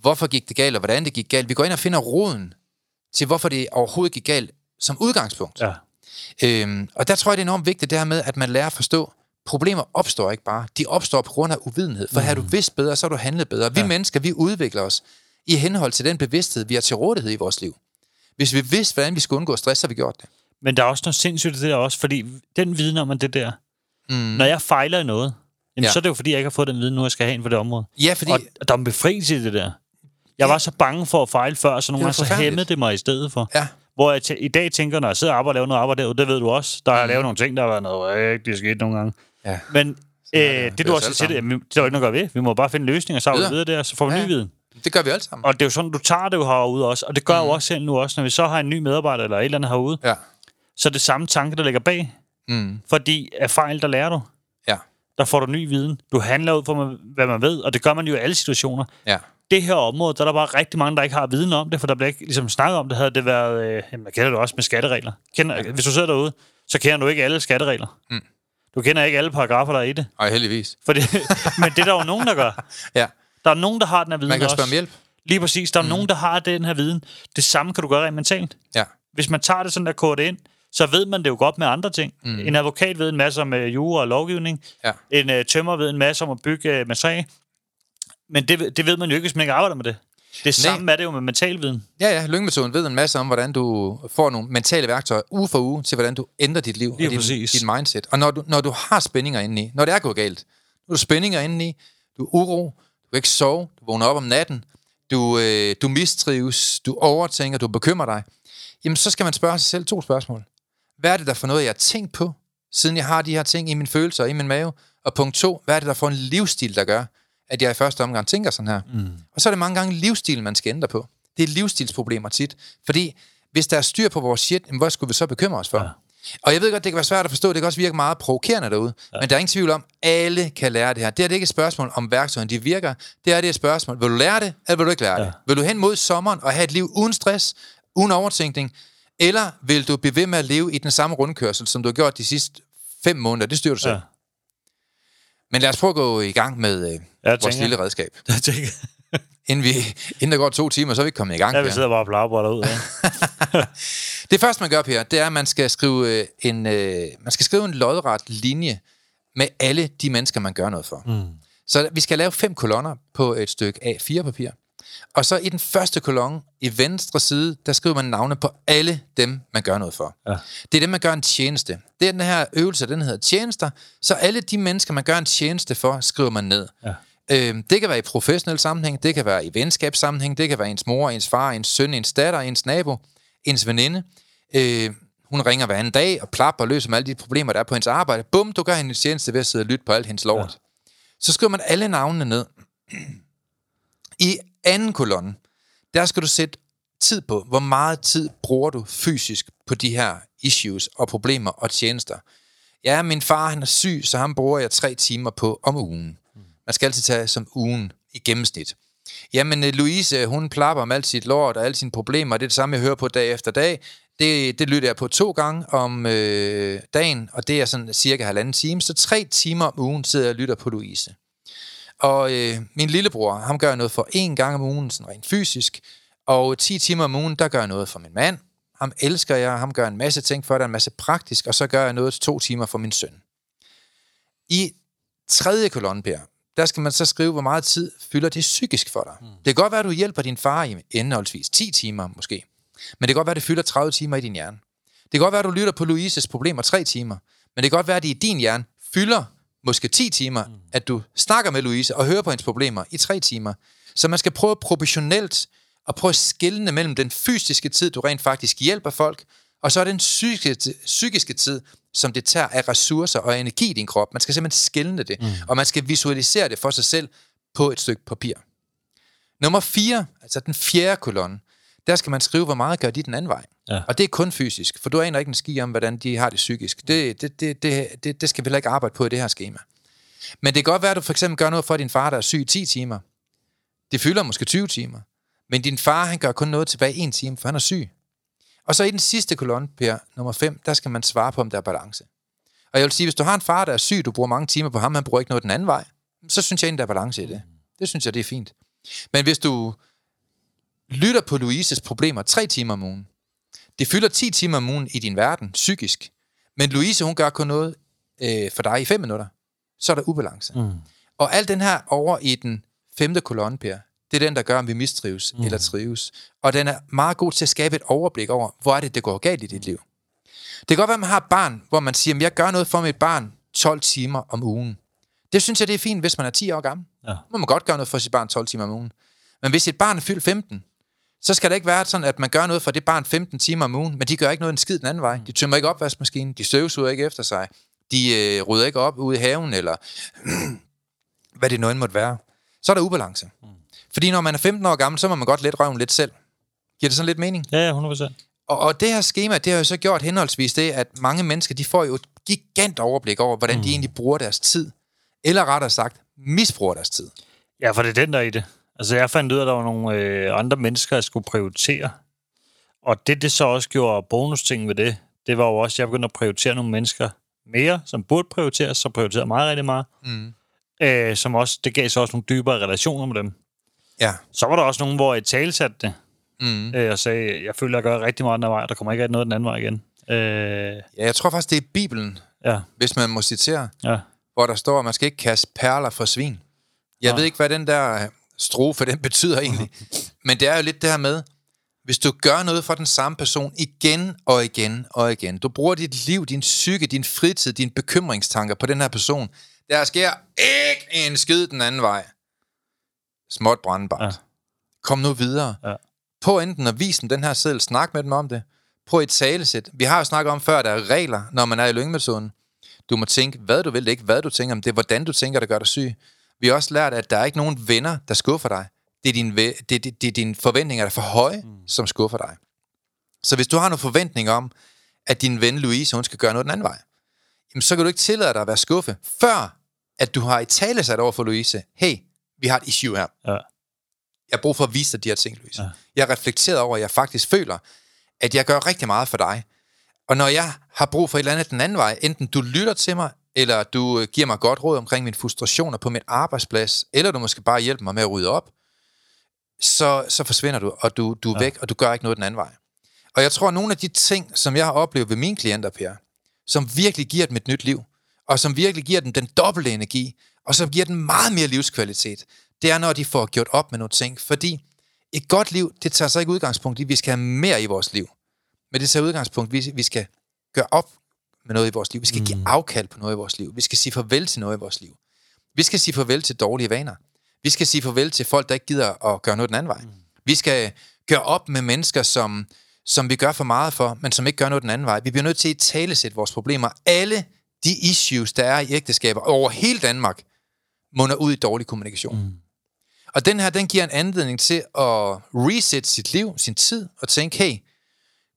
S2: hvorfor gik det galt, og hvordan det gik galt. Vi går ind og finder roden til, hvorfor det overhovedet gik galt som udgangspunkt.
S1: Ja.
S2: Øhm, og der tror jeg, det er enormt vigtigt, det her med, at man lærer at forstå, problemer opstår ikke bare. De opstår på grund af uvidenhed. For mm. har du vidst bedre, så har du handlet bedre. Vi
S1: Ja.
S2: mennesker, vi udvikler os i henhold til den bevidsthed, vi har til rådighed i vores liv. Hvis vi vidste, hvordan vi skulle undgå stress, så har vi gjort det.
S1: Men der er også noget sindssygt i det der også, fordi den viden om at det der,
S2: Mm.
S1: når jeg fejler i noget, jamen,
S2: Ja.
S1: så er det jo fordi, jeg ikke har fået den viden nu, jeg skal have ind på det område.
S2: Ja, fordi...
S1: Og der er en befrielse i det der. Jeg var så bange for at fejle før, så nogle gange så hæmmede det mig i stedet for.
S2: Ja,
S1: Hvor jeg i dag tænker, når jeg sidder og arbejder og laver noget arbejde derude, det ved du også, der har jeg lavet nogle ting, der har været noget rigtig skidt nogle gange.
S2: ja.
S1: Men øh,
S2: Det er
S1: det du også siger, det, jamen, det er jo ikke noget at gøre ved. Vi må bare finde løsninger, så
S2: Videre.
S1: videre der, så får vi
S2: Ja.
S1: ny viden.
S2: Det gør vi alle sammen.
S1: Og det er jo sådan, du tager det jo herude også, og det gør mm. jeg jo også selv nu også, når vi så har en ny medarbejder eller et eller andet herude,
S2: Ja.
S1: så er det samme tanke, der ligger bag.
S2: Mm.
S1: Fordi af fejl, der lærer du.
S2: Ja.
S1: Der får du ny viden. Du handler ud fra, hvad man ved, og det gør man jo i alle situationer.
S2: Ja.
S1: Det her område, der er der bare rigtig mange, der ikke har viden om det, for der bliver ikke ligesom snakket om det. Havde det været, øh, jamen, jeg kender det også med skatteregler. Kender, hvis du sidder derude, så kender du ikke alle skatteregler.
S2: Mm.
S1: Du kender ikke alle paragrafer, der er i det.
S2: Og heldigvis.
S1: Fordi, men det er der jo nogen, der gør.
S2: Ja.
S1: Der er nogen, der har den her viden
S2: Man kan
S1: også.
S2: spørge om hjælp.
S1: Lige præcis. Der er mm. nogen, der har den her viden. Det samme kan du gøre rent mentalt.
S2: Ja.
S1: Hvis man tager det sådan der kodet ind, så ved man det jo godt med andre ting. Mm. En advokat ved en masse om uh, jura og lovgivning.
S2: Ja.
S1: En uh, tømmer ved en masse om at bygge med træ. Men det, det ved man jo ikke, hvis man ikke arbejder med det. Det samme er det jo med mentalviden.
S2: Ja, ja. Lyngemetoden ved en masse om, hvordan du får nogle mentale værktøjer uge for uge til, hvordan du ændrer dit liv
S1: Lige
S2: og din, dit mindset. Og når du, når du har spændinger indeni, når det er gået galt, når du har spændinger indeni, du er uro, du kan ikke sove, du vågner op om natten, du, øh, du mistrives, du overtænker, du bekymrer dig, jamen så skal man spørge sig selv to spørgsmål. Hvad er det der for noget, jeg har tænkt på, siden jeg har de her ting i mine følelser og i min mave? Og punkt to, hvad er det der for en livsstil, der gør, at jeg i første omgang tænker sådan her? Mm. Og så er det mange gange livsstilen, man skal ændre på. Det er livsstilsproblemer tit. Fordi hvis der er styr på vores shit, jamen, hvad skulle vi så bekymre os for? Ja. Og jeg ved godt, det kan være svært at forstå, det kan også virke meget provokerende derude, ja. men der er ingen tvivl om, alle kan lære det her. Det er det ikke et spørgsmål om værktøjerne, de virker. Det er det et spørgsmål, vil du lære det, eller vil du ikke lære ja. det? Vil du hen mod sommeren og have et liv uden stress, uden overtænkning, eller vil du blive ved med at leve i den samme rundkørsel, som du har gjort de sidste fem måneder? Det styrer du selv.
S1: Ja.
S2: Men lad os prøve at gå i gang med øh,
S1: Jeg
S2: vores
S1: tænker-
S2: lille redskab.
S1: Jeg tænker,
S2: Inden, vi, inden der går to timer, så er vi ikke kommet i gang.
S1: ja, vi sidder bare og plapper ud. Ja.
S2: Det første, man gør, Per, det er, at man skal skrive øh, en, øh, man skal skrive en lodret linje med alle de mennesker, man gør noget for. Mm. Så vi skal lave fem kolonner på et stykke A4-papir. Og så i den første kolonne, i venstre side, der skriver man navne på alle dem, man gør noget for.
S1: Ja.
S2: Det er dem, man gør en tjeneste. Det er den her øvelse, den hedder tjenester. Så alle de mennesker, man gør en tjeneste for, skriver man ned.
S1: Ja.
S2: Øhm, det kan være i professionel sammenhæng, det kan være i venskabssammenhæng, det kan være ens mor, ens far, ens søn, ens datter, ens nabo, ens veninde. Øh, hun ringer hver anden dag og plapper og løser med alle de problemer, der er på hendes arbejde. Bum, du gør hende en tjeneste ved at sidde og lytte på alt hendes lort. Ja. Så skriver man alle navnene ned. I anden kolonne, der skal du sætte tid på. Hvor meget tid bruger du fysisk på de her issues og problemer og tjenester? Ja, min far han er syg, så ham bruger jeg tre timer på om ugen. Man skal altid tage som ugen i gennemsnit. Jamen, øh, Louise, hun plapper om alt sit lort og alle sine problemer. Det er det samme, jeg hører på dag efter dag. Det, det lytter jeg på to gange om øh, dagen, og det er sådan cirka halvanden time. Så tre timer om ugen sidder jeg og lytter på Louise. Og øh, min lillebror, ham gør jeg noget for en gang om ugen, sådan rent fysisk. Og 10 timer om ugen, der gør jeg noget for min mand. Ham elsker jeg, ham gør en masse ting for, der er en masse praktisk, og så gør jeg noget til to timer for min søn. I tredje kolonne, Per, der skal man så skrive, hvor meget tid fylder det psykisk for dig. Mm. Det kan godt være, at du hjælper din far i indholdsvis 10 timer måske. Men det kan godt være, at det fylder 30 timer i din hjerne. Det kan godt være, at du lytter på Louises problemer 3 timer. Men det kan godt være, at det i din hjerne fylder måske 10 timer, mm. at du snakker med Louise og hører på hendes problemer i 3 timer. Så man skal prøve proportionelt at prøve at skille mellem den fysiske tid, du rent faktisk hjælper folk, og så er den psykiske, psykiske tid, som det tager af ressourcer og energi i din krop. Man skal simpelthen skille det, mm. og man skal visualisere det for sig selv på et stykke papir. Nummer 4, altså den fjerde kolonne, der skal man skrive, hvor meget gør de den anden vej.
S1: Ja.
S2: Og det er kun fysisk, for du aner ikke en ski om, hvordan de har det psykisk. Det, det, det, det, det, det skal vi heller ikke arbejde på i det her schema. Men det kan godt være, at du for eksempel gør noget for din far, der er syg i 10 timer. Det fylder måske 20 timer. Men din far, han gør kun noget tilbage i en time, for han er syg. Og så i den sidste kolonne, Per, nummer 5, der skal man svare på, om der er balance. Og jeg vil sige, hvis du har en far, der er syg, du bruger mange timer på ham, han bruger ikke noget den anden vej, så synes jeg egentlig, der er balance i det. Det synes jeg, det er fint. Men hvis du lytter på Louises problemer tre timer om ugen, det fylder 10 timer om ugen i din verden, psykisk, men Louise, hun gør kun noget øh, for dig i 5 minutter, så er der ubalance. Mm. Og alt den her over i den femte kolonne, Per, det er den, der gør, om vi mistrives mm. eller trives. Og den er meget god til at skabe et overblik over, hvor er det, det går galt i dit liv. Det kan godt være, at man har et barn, hvor man siger, at jeg gør noget for mit barn 12 timer om ugen. Det synes jeg, det er fint, hvis man er 10 år gammel.
S1: Ja.
S2: må man godt gøre noget for sit barn 12 timer om ugen. Men hvis et barn er fyldt 15, så skal det ikke være sådan, at man gør noget for det barn 15 timer om ugen, men de gør ikke noget en skid den anden vej. De tømmer ikke opvaskemaskinen, de støvsuger ikke efter sig, de øh, rydder ikke op ude i haven, eller hvad det nu end måtte være. Så er der ubalance. Mm. Fordi når man er 15 år gammel, så må man godt let røven lidt selv. Giver det sådan lidt mening?
S1: Ja, ja, 100%.
S2: Og, og det her schema, det har jo så gjort henholdsvis det, at mange mennesker, de får jo et gigant overblik over, hvordan mm. de egentlig bruger deres tid. Eller rettere sagt, misbruger deres tid.
S1: Ja, for det er den, der er i det. Altså, jeg fandt ud af, at der var nogle øh, andre mennesker, jeg skulle prioritere. Og det, det så også gjorde bonusting ved det, det var jo også, at jeg begyndte at prioritere nogle mennesker mere, som burde prioriteres, så prioriterede mig rigtig meget.
S2: Mm.
S1: Øh, som også, det gav så også nogle dybere relationer med dem.
S2: Ja.
S1: Så var der også nogen, hvor jeg talsatte det,
S2: Mm.
S1: øh, og sagde, jeg føler, jeg gør rigtig meget den vej, der kommer ikke noget den anden vej igen. Øh,
S2: Ja, jeg tror faktisk, det er Bibelen,
S1: ja,
S2: hvis man må citere,
S1: ja.
S2: hvor der står, at man skal ikke kaste perler for svin. Jeg
S1: Nå.
S2: ved ikke, hvad den der strofe, den betyder egentlig. Men det er jo lidt det her med, hvis du gør noget for den samme person igen og igen og igen, du bruger dit liv, din psyke, din fritid, dine bekymringstanker på den her person, der sker ikke en skid den anden vej. Småt brandbart. Ja. Kom nu videre.
S1: Ja.
S2: På enten at vise dem den her seddel, snak med dem om det. På et talesæt. Vi har jo snakket om før, der er regler, når man er i lyngemetoden. Du må tænke, hvad du vil, det er ikke hvad du tænker, men det er, hvordan du tænker, der gør dig syg. Vi har også lært, at der er ikke nogen venner, der skuffer dig. Det er, din, det, det, det er dine forventninger, der er for høje, mm. som skuffer dig. Så hvis du har nogle forventninger om, at din ven Louise, hun skal gøre noget den anden vej, jamen så kan du ikke tillade dig at være skuffe, før at du har i tale sat over for Louise, hey, vi har et issue her.
S1: Ja.
S2: Jeg har brug for at vise dig de her ting, Louise.
S1: Ja.
S2: Jeg har reflekteret over, at jeg faktisk føler, at jeg gør rigtig meget for dig. Og når jeg har brug for et eller andet den anden vej, enten du lytter til mig, eller du øh, giver mig godt råd omkring mine frustrationer på min arbejdsplads, eller du måske bare hjælper mig med at rydde op, så, så forsvinder du, og du, du er ja. væk, og du gør ikke noget den anden vej. Og jeg tror, at nogle af de ting, som jeg har oplevet ved mine klienter, Per, som virkelig giver dem et nyt liv, og som virkelig giver dem den dobbelte energi, og som giver dem meget mere livskvalitet, det er, når de får gjort op med nogle ting. Fordi et godt liv, det tager så ikke udgangspunkt i, at vi skal have mere i vores liv. Men det tager udgangspunkt i, at vi skal gøre op med noget i vores liv. Vi skal mm. give afkald på noget i vores liv. Vi skal sige farvel til noget i vores liv. Vi skal sige farvel til dårlige vaner. Vi skal sige farvel til folk, der ikke gider at gøre noget den anden vej. Mm. Vi skal gøre op med mennesker, som, som vi gør for meget for, men som ikke gør noget den anden vej. Vi bliver nødt til at talesætte vores problemer. Alle de issues, der er i ægteskaber over hele Danmark, munder ud i dårlig kommunikation. Mm. Og den her, den giver en anledning til at reset sit liv, sin tid, og tænke, hey,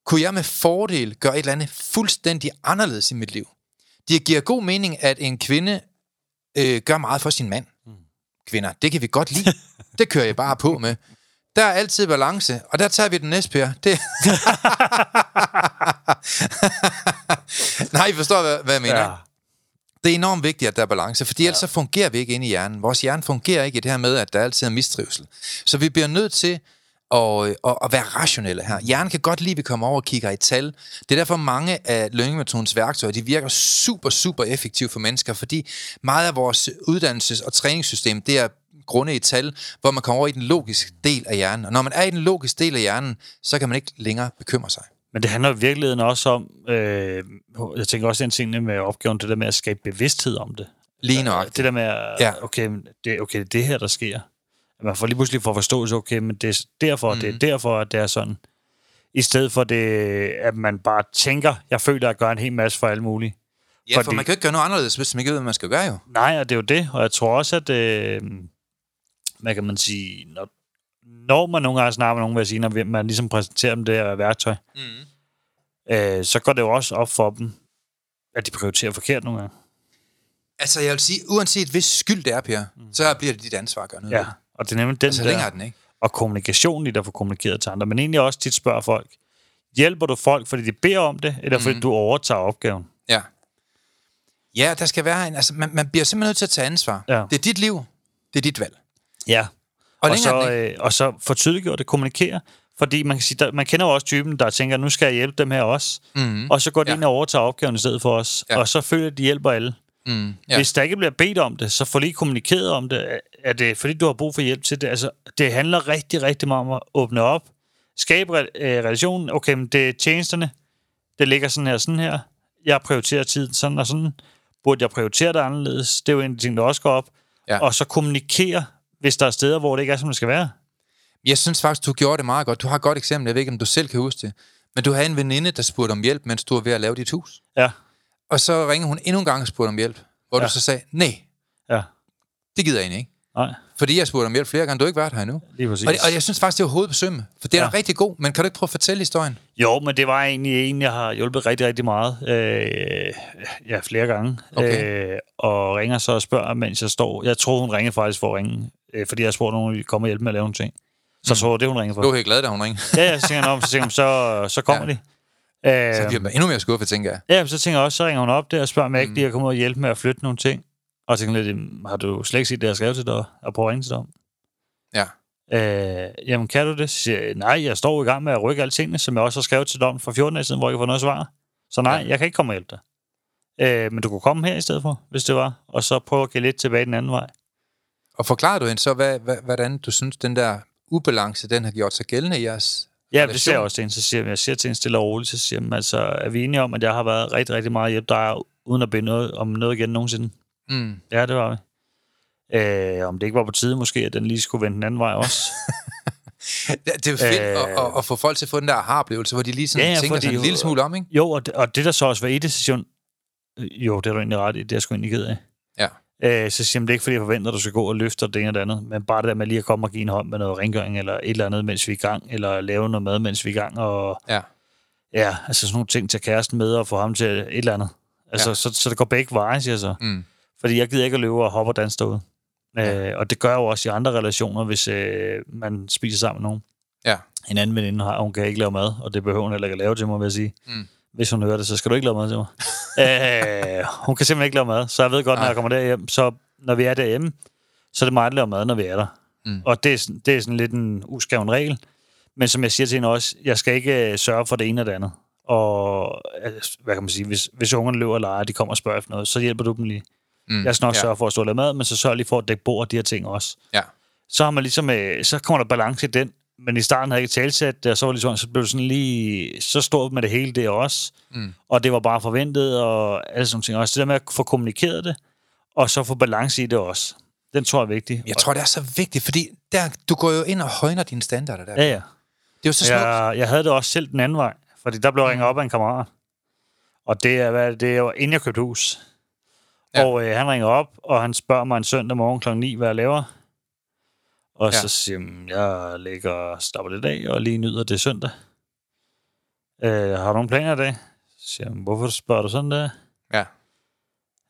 S2: kunne jeg med fordel gøre et eller andet fuldstændig anderledes i mit liv? Det giver god mening, at en kvinde øh, gør meget for sin mand. Mm. Kvinder, det kan vi godt lide. det kører jeg bare på med. Der er altid balance, og der tager vi den næste, Per. Det... Nej, I forstår, hvad, hvad jeg mener. Ja. Det er enormt vigtigt, at der er balance, fordi ja. ellers så fungerer vi ikke inde i hjernen. Vores hjerne fungerer ikke i det her med, at der altid er mistrivsel. Så vi bliver nødt til at, at, at være rationelle her. Hjernen kan godt lide, at vi kommer over og kigger i tal. Det er derfor mange af lønningemetodens værktøjer, de virker super, super effektivt for mennesker, fordi meget af vores uddannelses- og træningssystem, det er grunde i tal, hvor man kommer over i den logiske del af hjernen. Og når man er i den logiske del af hjernen, så kan man ikke længere bekymre sig.
S1: Men det handler i virkeligheden også om, øh, jeg tænker også en ting med opgaven, det der med at skabe bevidsthed om det.
S2: Lige nok.
S1: Det der med, ja. okay, det, okay, det er det her, der sker. Man får lige pludselig for forståelse, okay, men det er derfor, mm. det er mhm. derfor, at det er sådan. I stedet for det, at man bare tænker, jeg føler, at jeg gør en hel masse for alle mulige.
S2: Ja, Fordi, for man kan ikke gøre noget anderledes, hvis man ikke ved, hvad man skal gøre jo.
S1: Nej, og det er jo det, og jeg tror også, at, øh, hvad kan man sige, når, når man nogle gange snakker med nogen, vil sige, når man ligesom præsenterer dem det her værktøj, mm. øh, så går det jo også op for dem, at de prioriterer forkert nogle gange.
S2: Altså, jeg vil sige, uanset hvis skyld det er, Per, mm. så bliver det dit ansvar at gøre noget.
S1: Ja, og det er nemlig den
S2: altså, der... den ikke.
S1: Og kommunikationen i der får kommunikeret til andre. Men egentlig også tit spørger folk, hjælper du folk, fordi de beder om det, eller fordi mm. du overtager opgaven?
S2: Ja. Ja, der skal være en... Altså, man, man bliver simpelthen nødt til at tage ansvar. Ja. Det er dit liv. Det er dit valg.
S1: Ja. Og, og, så, øh, og så få tydeliggjort det, kommunikere. Fordi man kan sige, der, man kender jo også typen, der tænker, nu skal jeg hjælpe dem her også. Mm. Og så går de ja. ind og overtager opgaven i stedet for os. Ja. Og så føler de hjælper alle. Mm. Ja. Hvis der ikke bliver bedt om det, så få lige kommunikeret om det. Er det fordi, du har brug for hjælp til det? Altså, det handler rigtig, rigtig meget om at åbne op. Skabe øh, relationen. Okay, men det er tjenesterne. Det ligger sådan her sådan her. Jeg prioriterer tiden sådan og sådan. Burde jeg prioritere det anderledes? Det er jo en af de ting, der også går op. Ja. Og så kommunikere hvis der er steder, hvor det ikke er, som det skal være.
S2: Jeg synes faktisk, du gjorde det meget godt. Du har et godt eksempel. Jeg ved ikke, om du selv kan huske det. Men du havde en veninde, der spurgte om hjælp, mens du var ved at lave dit hus.
S1: Ja.
S2: Og så ringede hun endnu en gang og spurgte om hjælp. Hvor ja. du så sagde, nej,
S1: ja.
S2: det gider jeg egentlig ikke.
S1: Nej.
S2: Fordi jeg spurgte om hjælp flere gange, du har ikke været her endnu.
S1: Lige præcis.
S2: Og, og jeg synes faktisk, det var hovedbesømme, for det er ja. rigtig god, men kan du ikke prøve at fortælle historien?
S1: Jo, men det var egentlig en, jeg har hjulpet rigtig, rigtig meget. Øh, ja, flere gange. Okay. Øh, og ringer så og spørger, mens jeg står. Jeg tror, hun ringer faktisk for at ringe øh, fordi jeg spurgte nogen, om komme og hjælpe med at lave nogle ting. Så mm. tror det, hun ringer for.
S2: Du er helt glad, da hun ringer.
S1: ja, ja, så tænker jeg, om, så, tænker jeg, så, så kommer ja. de.
S2: Så bliver man endnu mere skuffet, tænker jeg.
S1: Ja, så tænker jeg også, så ringer hun op der og spørger, om jeg ikke mm. lige komme ud og hjælpe med at flytte nogle ting. Og tænker lidt, har du slet ikke set det, jeg skrev til dig, og prøve at ringe til dig om?
S2: Ja.
S1: Øh, jamen, kan du det? Så siger jeg, nej, jeg står i gang med at rykke alle tingene, som jeg også har skrevet til dig om for 14 dage siden, hvor jeg kan få noget svar. Så nej, ja. jeg kan ikke komme og hjælpe dig. Øh, men du kunne komme her i stedet for, hvis det var, og så prøve at give lidt tilbage den anden vej.
S2: Og forklarer du hende så, hvad, hvad, hvordan du synes, den der ubalance, den har gjort sig gældende i jeres
S1: Ja, relation? det ser jeg også til hende. Så siger jeg, jeg siger til hende stille og roligt, så siger jeg, altså, er vi enige om, at jeg har været rigtig, rigtig meget hjælp dig, uden at bede noget om noget igen nogensinde? Mm. Ja, det var vi. Øh, om det ikke var på tide måske, at den lige skulle vende den anden vej også.
S2: det er jo fedt øh, at, at, få folk til at få den der har-oplevelse, hvor de lige sådan ja, ja, tænker sig en lille smule om, ikke?
S1: Jo, og det, og det der så også var i det session, jo, det er du egentlig ret i, det er jeg sgu egentlig ked af.
S2: Ja.
S1: Øh, så siger jeg, det er ikke, fordi jeg forventer, at du skal gå og løfte det ene det andet, men bare det der med lige at komme og give en hånd med noget rengøring, eller et eller andet, mens vi er i gang, eller lave noget mad, mens vi er i gang, og
S2: ja,
S1: ja altså sådan nogle ting til kæresten med, og få ham til et eller andet. Altså, ja. så, så det går begge veje, siger jeg så. Mm. Fordi jeg gider ikke at løbe og hoppe og danse derude. Ja. Øh, og det gør jo også i andre relationer, hvis øh, man spiser sammen med nogen.
S2: Ja.
S1: En anden veninde har, hun kan ikke lave mad, og det behøver hun heller ikke at lave til mig, vil jeg sige. Mm. hvis hun hører det, så skal du ikke lave mad til mig. øh, hun kan simpelthen ikke lave mad, så jeg ved godt, når jeg kommer derhjem, så når vi er derhjemme, så er det mig, der laver mad, når vi er der.
S2: Mm.
S1: Og det er, sådan- det er sådan lidt en uskreven regel. Men som jeg siger til hende også, jeg skal ikke øh, sørge for det ene og det andet. Og altså, hvad kan man sige, hvis, hvis ungerne løber og leger, de kommer og spørger efter noget, så hjælper du dem lige.
S2: Mm.
S1: Jeg skal nok
S2: ja.
S1: sørge for at stå og lave mad, men så sørg lige for at dække bord og de her ting også.
S2: Ja.
S1: Så har man ligesom, øh, så kommer der balance i den, men i starten havde jeg ikke talsat det, og så, var det ligesom, så blev det sådan lige så stort med det hele det også.
S2: Mm.
S1: Og det var bare forventet, og alle sådan ting også. Det der med at få kommunikeret det, og så få balance i det også. Den tror jeg er vigtig.
S2: Jeg tror, det er så vigtigt, fordi der, du går jo ind og højner dine standarder der.
S1: Ja, ja.
S2: Det er jo så smukt.
S1: Jeg, jeg havde det også selv den anden vej, fordi der blev jeg ringet op af en kammerat. Og det er, hvad, det er jo inden jeg købte hus.
S2: Ja.
S1: Og øh, han ringer op, og han spørger mig en søndag morgen kl. 9, hvad jeg laver. Og
S2: Ja.
S1: så siger jeg, jeg ligger og stopper lidt af, og lige nyder det søndag. Øh, har du nogle planer i dag? Så siger jeg, hvorfor spørger du sådan der?
S2: Ja.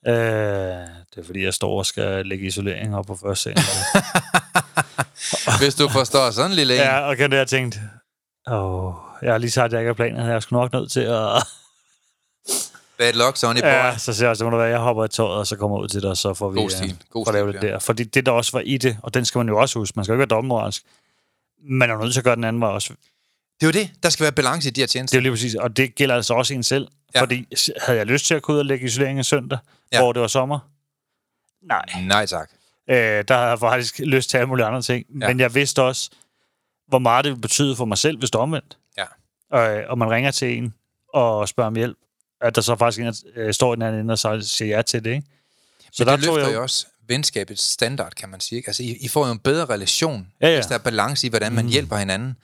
S1: Øh, det er fordi, jeg står og skal lægge isolering op på første salen.
S2: Hvis du forstår sådan en lille en.
S1: ja, og kan det, jeg tænkt, åh, jeg har lige sagt, at jeg ikke har planer. Jeg er sgu nok nødt til at...
S2: Bad luck, Sonny boy.
S1: Ja, så siger jeg, så må være, jeg hopper i tøjet, og så kommer ud til dig, og så får vi
S2: God stil. God
S1: får lavet det
S2: ja.
S1: der. Fordi det, der også var i det, og den skal man jo også huske, man skal jo ikke være dobbeltmoralsk, man er nødt til at gøre den anden vej også.
S2: Det er jo det. Der skal være balance i de her
S1: Det
S2: tjenester.
S1: er jo lige præcis, og det gælder altså også en selv.
S2: Ja.
S1: Fordi havde jeg lyst til at gå ud og lægge isolering en søndag,
S2: Ja.
S1: hvor det var sommer? Nej.
S2: Nej, tak.
S1: Øh, der havde jeg faktisk lyst til alle mulige andre ting.
S2: Ja.
S1: Men jeg vidste også, hvor meget det ville betyde for mig selv, hvis det omvendt.
S2: Ja.
S1: Og, og man ringer til en og spørger om hjælp, at der så faktisk en, øh, står i den anden og så siger ja til det. Ikke?
S2: Så
S1: der
S2: Men det
S1: tror
S2: løfter
S1: jeg
S2: jo også venskabets standard, kan man sige. Ikke? Altså, I, I får jo en bedre relation,
S1: Ja, ja.
S2: hvis der er balance i, hvordan man
S1: Mm.
S2: hjælper hinanden.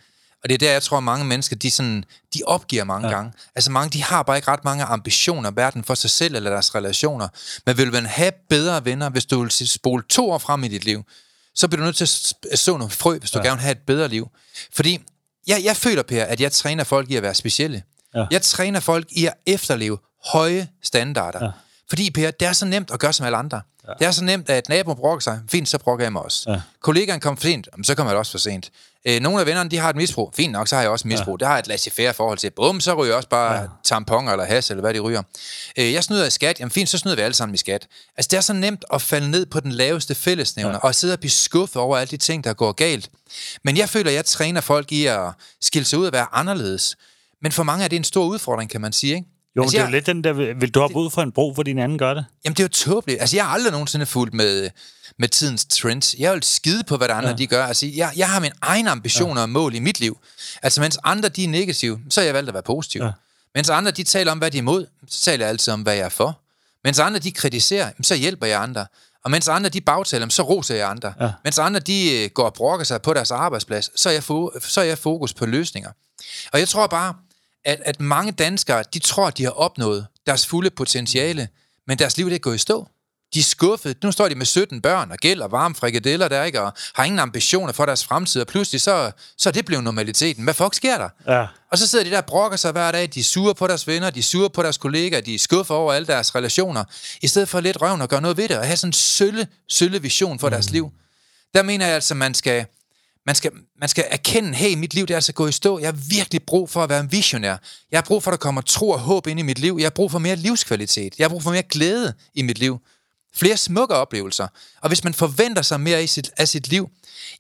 S2: Og det er der, jeg tror, mange mennesker, de, sådan, de opgiver mange ja. Gange. Altså mange, de har bare ikke ræt mange ambitioner, hverken for sig selv eller deres relationer. Men vil man have bedre venner, hvis du vil spole to år frem i dit liv, så bliver du nødt til at så nogle frø, hvis du. Ja. gerne vil have et bedre liv. Fordi jeg, jeg føler, Per, at jeg træner folk i at være specielle.
S1: Ja.
S2: Jeg træner folk i at efterleve høje standarder. Ja. Fordi, Per, det er så nemt at gøre som alle andre. Ja. Det er så nemt, at naboen brokker sig. Fint, så brokker jeg mig også.
S1: Ja.
S2: Kollegaen kom for sent, jamen, så kommer jeg også for sent. Øh, nogle af vennerne, de har et misbrug. Fint nok, så har jeg også et misbrug. Ja. Det har jeg et laissez-faire forhold til. Bum, så ryger jeg også bare. Ja. tamponer eller has, eller hvad de ryger. Øh, jeg snyder i skat. Jamen fint, så snyder vi alle sammen i skat. Altså, det er så nemt at falde ned på den laveste fællesnævner, ja. og sidde og blive skuffet over alle de ting, der går galt. Men jeg føler, at jeg træner folk i at skille sig ud og være anderledes. Men for mange er det en stor udfordring, kan man sige, ikke?
S1: Jo,
S2: Altså,
S1: det er
S2: jeg-
S1: jo lidt den der, vil du hoppe ud fra en bro, for din anden gør det?
S2: Jamen, det er jo tåbeligt. Altså, jeg har aldrig nogensinde fulgt med, med tidens trends. Jeg vil skide på, hvad der andre ja. De gør. Altså, jeg, jeg har mine egne ambitioner ja. og mål i mit liv. Altså, mens andre de er negative, så har jeg valgt at være positiv. Ja. Mens andre de taler om, hvad de er imod, så taler jeg altid om, hvad jeg er for. Mens andre de kritiserer, så hjælper jeg andre. Og mens andre de bagtaler, så roser jeg andre. Ja.
S1: Ja.
S2: Mens andre de øh, går og brokker sig på deres arbejdsplads, så er, jeg fo- så er jeg fokus på løsninger. Og jeg tror bare, at, at mange danskere, de tror, at de har opnået deres fulde potentiale, men deres liv det er gået i stå. De er skuffet. Nu står de med 17 børn og gæld og varme frikadeller der, ikke? Og har ingen ambitioner for deres fremtid, og pludselig så, så er det blevet normaliteten. Hvad fuck sker der?
S1: Ja.
S2: Og så sidder de der og brokker sig hver dag. De er sure på deres venner, de er sure på deres kollegaer, de er skuffet over alle deres relationer. I stedet for lidt røven og gøre noget ved det, og have sådan en sølle, sølle vision for mm. deres liv. Der mener jeg altså, man skal, man skal, man skal erkende, hey, mit liv det er altså gået i stå. Jeg har virkelig brug for at være en visionær. Jeg har brug for, at der kommer tro og håb ind i mit liv. Jeg har brug for mere livskvalitet. Jeg har brug for mere glæde i mit liv. Flere smukke oplevelser. Og hvis man forventer sig mere i sit, af sit liv,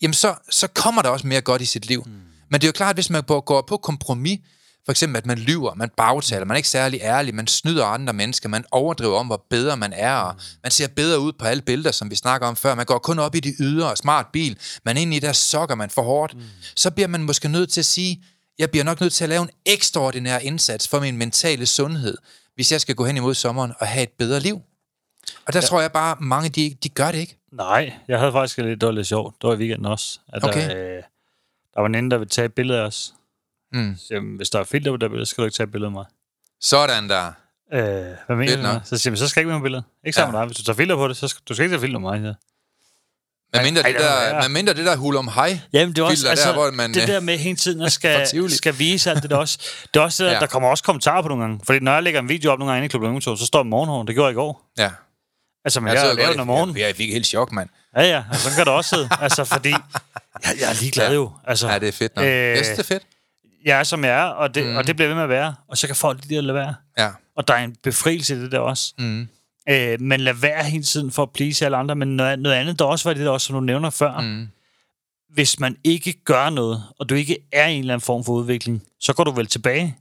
S2: jamen så, så kommer der også mere godt i sit liv. Mm. Men det er jo klart, at hvis man går går på kompromis, for eksempel at man lyver, man bagtaler, man er ikke særlig ærlig, man snyder andre mennesker, man overdriver om, hvor bedre man er, og man ser bedre ud på alle billeder, som vi snakker om før. Man går kun op i de ydre, smart bil, man er inde i der sokker, man for hårdt. Mm. Så bliver man måske nødt til at sige, jeg bliver nok nødt til at lave en ekstraordinær indsats for min mentale sundhed, hvis jeg skal gå hen imod sommeren og have et bedre liv. Og der ja. tror jeg bare, mange de, de gør det ikke.
S1: Nej, jeg havde faktisk lidt, det var lidt sjovt. Det var i weekenden også. At
S2: Okay.
S1: der, øh, der var en anden, der ville tage et billede af os.
S2: Mm.
S1: Så, jamen, hvis der er filter på det billede, så skal du ikke tage et billede af mig.
S2: Sådan der.
S1: Øh, hvad mener
S2: Fedt
S1: du?
S2: nok.
S1: Så siger så skal jeg ikke med på billedet. Ikke sammen
S2: Ja.
S1: med dig. Hvis du tager filter på det, så skal du skal ikke tage filter med mig. Ja.
S2: Men mindre,
S1: Ej,
S2: det der, man mindre det der hul om hej.
S1: Jamen, det er også, altså,
S2: der, hvor man,
S1: det
S2: øh,
S1: der med hele tiden at skal, skal vise alt det der også. Det er også det, der,
S2: Ja.
S1: der kommer også kommentarer på nogle gange. Fordi når jeg lægger en video op nogle gange i Klub Løvenskov, så står morgenhår. Det gjorde jeg i går.
S2: Ja.
S1: Altså, men
S2: Jeg,
S1: jeg,
S2: godt,
S1: den om morgenen.
S2: jeg, jeg fik helt chok, mand.
S1: Ja, ja. Altså, sådan kan det også sidde. Altså, fordi jeg, jeg er ligeglad
S2: Ja.
S1: jo. Altså,
S2: Ja, det er fedt nok.
S1: Øh,
S2: synes, det er fedt.
S1: Jeg er, som jeg er, og det, mm. og det bliver ved med at være. Og så kan folk lige lade være.
S2: Ja.
S1: Og der er en befrielse i det der også.
S2: Mm.
S1: Øh, men lad være hele tiden for at please alle andre. Men noget, noget andet, der også var det der også, som du nævner før.
S2: Mm.
S1: Hvis man ikke gør noget, og du ikke er i en eller anden form for udvikling, så går du vel tilbage.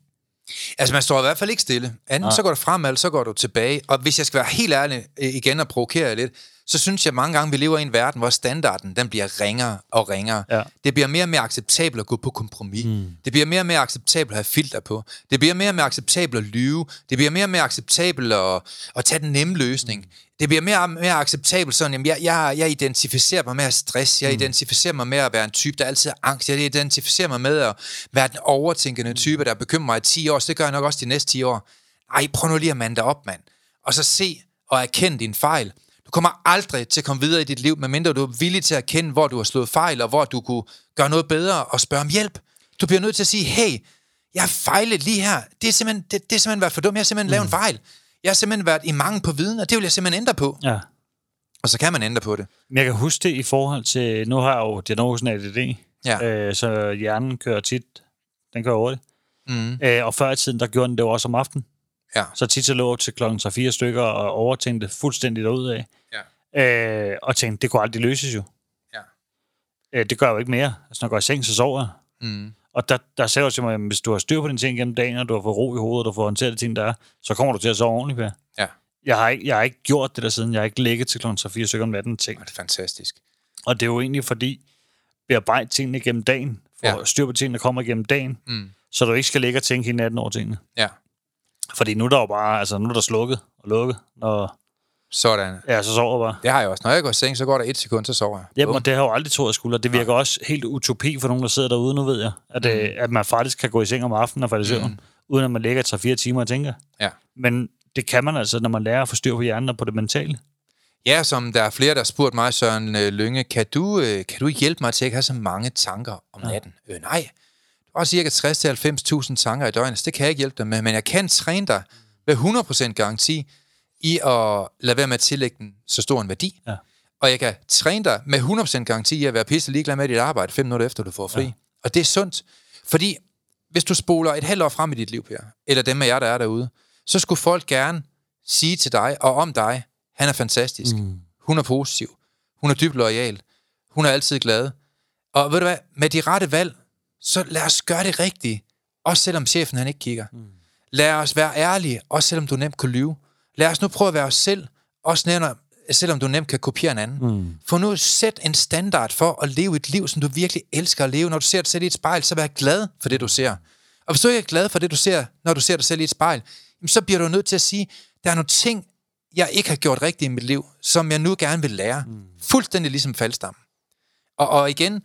S2: Altså, man står i hvert fald ikke stille. Enten
S1: Nej.
S2: så går du frem, eller så går du tilbage. Og hvis jeg skal være helt ærlig øh, igen og provokere lidt, så synes jeg mange gange, vi lever i en verden, hvor standarden den bliver ringere og ringere.
S1: Ja.
S2: Det bliver mere og mere acceptabelt at gå på kompromis. Mm. Det bliver mere og mere acceptabelt at have filter på. Det bliver mere og mere acceptabelt at lyve. Det bliver mere og mere acceptabelt at, at tage den nemme løsning. Mm. Det bliver mere og mere acceptabelt sådan, jamen jeg, jeg, jeg identificerer mig med at stress. Jeg mm. identificerer mig med at være en type, der altid har angst. Jeg identificerer mig med at være den overtænkende type, der bekymrer mig i 10 år. Så det gør jeg nok også de næste 10 år. Ej, prøv nu lige at mande dig op, mand. Og så se og erkende din fejl. Du kommer aldrig til at komme videre i dit liv, medmindre du er villig til at erkende, hvor du har slået fejl, og hvor du kunne gøre noget bedre og spørge om hjælp. Du bliver nødt til at sige, hey, jeg har fejlet lige her. Det er simpelthen, det, det er simpelthen været for dumt. Jeg har simpelthen mm. lavet en fejl. Jeg har simpelthen været i mangel på viden, og det vil jeg simpelthen ændre på.
S1: Ja.
S2: Og så kan man ændre på det.
S1: Men jeg kan huske det i forhold til, nu har jeg jo diagnosen ADD,
S2: Ja.
S1: øh, så hjernen kører tit, den kører hurtigt.
S2: Mm.
S1: Øh, og før i tiden, der gjorde den det jo også om aftenen.
S2: Ja.
S1: Så tit så lå til klokken 3-4 stykker og overtænkte fuldstændig derud af.
S2: Ja.
S1: Øh, og tænkte, det kunne aldrig løses jo.
S2: Ja.
S1: Øh, det gør jeg jo ikke mere. Altså, når jeg går i seng, så sover jeg.
S2: Mm.
S1: Og der, der sagde jeg til mig, at hvis du har styr på dine ting gennem dagen, og du har fået ro i hovedet, og du får håndteret de ting, der er, så kommer du til at sove ordentligt, Per.
S2: Ja.
S1: Jeg har, ikke, jeg har ikke gjort det der siden. Jeg har ikke ligget til klokken 3-4 stykker om natten og tænkt.
S2: Det er fantastisk.
S1: Og det er jo egentlig fordi, bearbejde tingene gennem dagen, for
S2: Ja.
S1: styr på tingene, der kommer gennem dagen,
S2: Mm.
S1: så du ikke skal ligge og tænke hele natten over tingene.
S2: Ja.
S1: Fordi nu er der jo bare, altså nu er der slukket og lukket, og
S2: Sådan.
S1: ja, så sover jeg bare.
S2: Det har jeg også. Når jeg går i seng, så går der et sekund, så sover jeg.
S1: Jamen, og det har jo aldrig troet, jeg skulle, og det virker også helt utopi for nogen, der sidder derude, nu ved jeg, at, mm. at man faktisk kan gå i seng om aftenen og falde i søvn, mm. uden at man ligger 3-4 timer og tænker.
S2: Ja.
S1: Men det kan man altså, når man lærer at få styr på hjernen og på det mentale.
S2: Ja, som der er flere, der har spurgt mig, Søren øh, Lynge, kan du, øh, kan du hjælpe mig til at ikke have så mange tanker om natten? Ja. Øh, nej. Du har cirka 60-90.000 tanker i døgnet, så det kan jeg ikke hjælpe dig med, men jeg kan træne dig med 100% garanti i at lade være med at tillægge den så stor en værdi.
S1: Ja.
S2: Og jeg kan træne dig med 100% garanti i at være pisse ligeglad med dit arbejde fem minutter efter, du får fri. Ja. Og det er sundt, fordi hvis du spoler et halvt år frem i dit liv, Per, eller dem af jer, der er derude, så skulle folk gerne sige til dig og om dig, han er fantastisk. Mm. Hun er positiv. Hun er dybt lojal. Hun er altid glad. Og ved du hvad, med de rette valg, så lad os gøre det rigtige. Også selvom chefen han ikke kigger. Mm. Lad os være ærlige, også selvom du nemt kan lyve. Lad os nu prøve at være os selv, også nævner, selvom du nemt kan kopiere en anden. Mm. For nu sæt en standard for at leve et liv, som du virkelig elsker at leve. Når du ser dig selv i et spejl, så vær glad for det, du ser. Og hvis du ikke er glad for det, du ser, når du ser dig selv i et spejl, så bliver du nødt til at sige, der er nogle ting, jeg ikke har gjort rigtigt i mit liv, som jeg nu gerne vil lære. Mm. Fuldstændig ligesom faldstam. Og, og igen,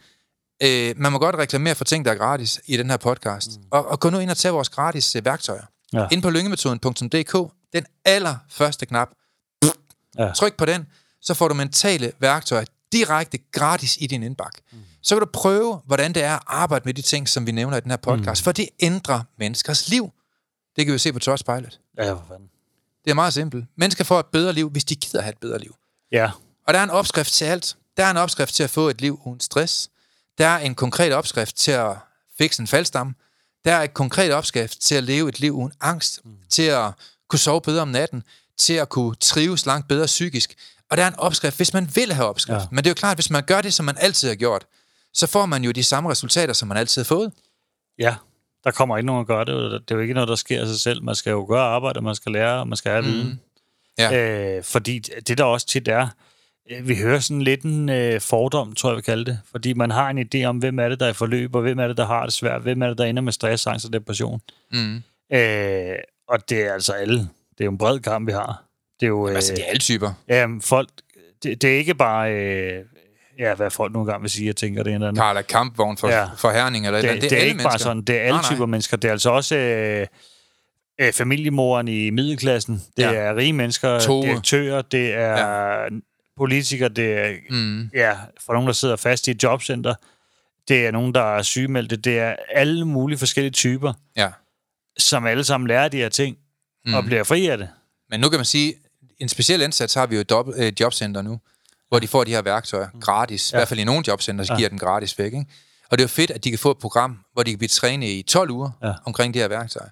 S2: øh, man må godt reklamere for ting, der er gratis i den her podcast. Mm. Og, og gå nu ind og tage vores gratis øh, værktøjer.
S1: Ja.
S2: Ind på lyngemetoden.dk, den allerførste knap.
S1: Ja.
S2: Tryk på den, så får du mentale værktøjer direkte gratis i din indbakke. Mm. Så kan du prøve, hvordan det er at arbejde med de ting, som vi nævner i den her podcast. Mm. For det ændrer menneskers liv. Det kan vi jo se på Trustpilot.
S1: Ja, for fanden.
S2: Det er meget simpelt. Mennesker får et bedre liv, hvis de gider have et bedre liv.
S1: Ja,
S2: Og der er en opskrift til alt. Der er en opskrift til at få et liv uden stress. Der er en konkret opskrift til at fikse en faldstamme. Der er en konkret opskrift til at leve et liv uden angst. Mm. Til at kunne sove bedre om natten. Til at kunne trives langt bedre psykisk. Og der er en opskrift, hvis man vil have opskrift. Ja. Men det er jo klart, at hvis man gør det, som man altid har gjort, så får man jo de samme resultater, som man altid har fået.
S1: ja. Der kommer ikke nogen at gøre det. Det er jo ikke noget, der sker af sig selv. Man skal jo gøre arbejde, man skal lære, og man skal have viden.
S2: Ja.
S1: Øh, fordi det der også tit er, øh, vi hører sådan lidt en øh, fordom, tror jeg, vi kalde det. Fordi man har en idé om, hvem er det, der er i forløb, og hvem er det, der har det svært, hvem er det, der ender med stress, angst og depression.
S2: Mm.
S1: Øh, og det er altså alle. Det er jo en bred kamp, vi har. Det er jo... Øh,
S2: Altså, det er alle typer.
S1: ja, folk... Det, det er ikke bare... Øh, ja, hvad folk nogle gange vil sige, jeg tænker, det er en eller anden.
S2: Karla Kampvogn for, ja. For herning eller et eller
S1: Det,
S2: andet.
S1: det, er
S2: alle
S1: ikke bare
S2: mennesker.
S1: sådan, det er alle
S2: Nej, nej.
S1: typer mennesker. Det er altså også øh, øh, familiemoren i middelklassen. Det
S2: ja.
S1: er rige mennesker,
S2: Tove.
S1: direktører, det er ja. politikere, det er
S2: Mm.
S1: ja, for nogen, der sidder fast i et jobcenter. Det er nogen, der er sygemeldte. Det er alle mulige forskellige typer,
S2: Ja.
S1: Som alle sammen lærer de her ting mm. og bliver fri af det.
S2: Men nu kan man sige, en speciel indsats har vi jo dobbelt, øh, jobcenter nu, hvor de får de her værktøjer gratis. I hvert fald i nogle jobcenter, så giver den gratis væk. Ikke? Og det er jo fedt, at de kan få et program, hvor de kan blive trænet i 12 uger
S1: Ja.
S2: ja. omkring de her værktøjer.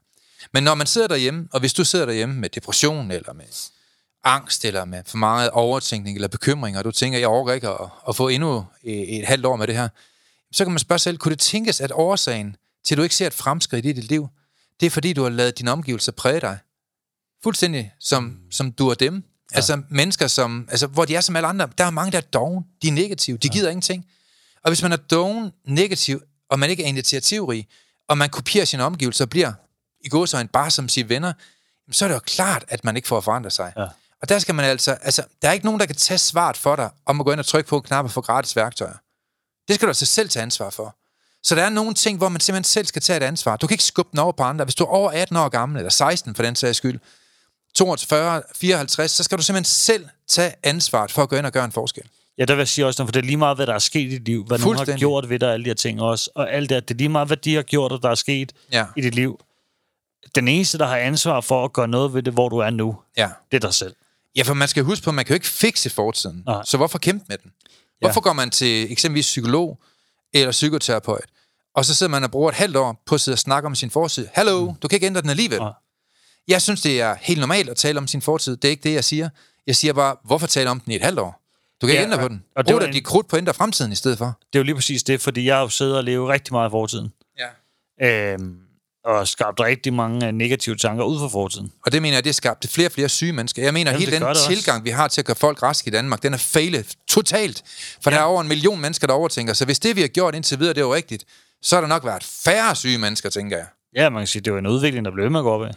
S2: Men når man sidder derhjemme, og hvis du sidder derhjemme med depression, eller med angst, eller med for meget overtænkning, eller bekymring, og du tænker, jeg overgår ikke at, at få endnu et, et halvt år med det her, så kan man spørge sig selv, kunne det tænkes, at årsagen til, at du ikke ser et fremskridt i dit liv, det er fordi, du har lavet dine omgivelser præge dig? Fuldstændig som, som du og dem. Ja. Altså mennesker, som, altså, hvor de er som alle andre. Der er mange, der er doven. De er negative. De gider ingenting. Og hvis man er doven, negativ, og man ikke er initiativrig, og man kopierer sine omgivelser og bliver i gåsøjne bare som sine venner, så er det jo klart, at man ikke får forandret sig.
S1: Ja.
S2: Og der skal man altså, altså, der er ikke nogen, der kan tage svaret for dig, om at gå ind og trykke på en knap og få gratis værktøjer. Det skal du altså selv tage ansvar for. Så der er nogle ting, hvor man simpelthen selv skal tage et ansvar. Du kan ikke skubbe den over på andre. Hvis du er over 18 år gammel, eller 16 for den sags skyld, 42, 54, så skal du simpelthen selv tage ansvaret for at gå ind og gøre en forskel.
S1: Ja, der vil jeg sige også, for det er lige meget, hvad der er sket i dit liv, hvad nogen har gjort ved dig, alle de her ting også, og alt det, det er lige meget, hvad de har gjort, og der er sket
S2: Ja.
S1: i dit liv. Den eneste, der har ansvar for at gøre noget ved det, hvor du er nu,
S2: Ja.
S1: det er dig selv.
S2: Ja, for man skal huske på, at man kan jo ikke fikse fortiden.
S1: Nej.
S2: Så hvorfor kæmpe med den? Hvorfor går man til eksempelvis psykolog eller psykoterapeut, og så sidder man og bruger et halvt år på at sidde og snakke om sin fortid. Hallo, mm. du kan ikke ændre den alligevel.
S1: Nej.
S2: Jeg synes, det er helt normalt at tale om sin fortid. Det er ikke det, jeg siger. Jeg siger bare, hvorfor tale om den i et halvt år? Du kan
S1: Ja,
S2: ikke ændre
S1: og-
S2: på den.
S1: og det
S2: Brug
S1: en-
S2: dit krudt på at ændre fremtiden i stedet for.
S1: Det er jo lige præcis det, fordi jeg har jo siddet og levet rigtig meget i fortiden.
S2: Ja.
S1: Øhm, og skabt rigtig mange øh, negative tanker ud fra fortiden.
S2: Og det mener jeg, det har skabt flere og flere syge mennesker. Jeg mener,
S1: Jamen,
S2: hele den
S1: det også.
S2: tilgang, vi har til at gøre folk raske i Danmark, den er fejlet totalt. For ja. der er over en million mennesker, der overtænker. Så hvis det, vi har gjort indtil videre, det er jo rigtigt, så har der nok været færre syge mennesker, tænker jeg.
S1: Ja, man kan sige, det er jo en udvikling, der bliver ved med at gå op af.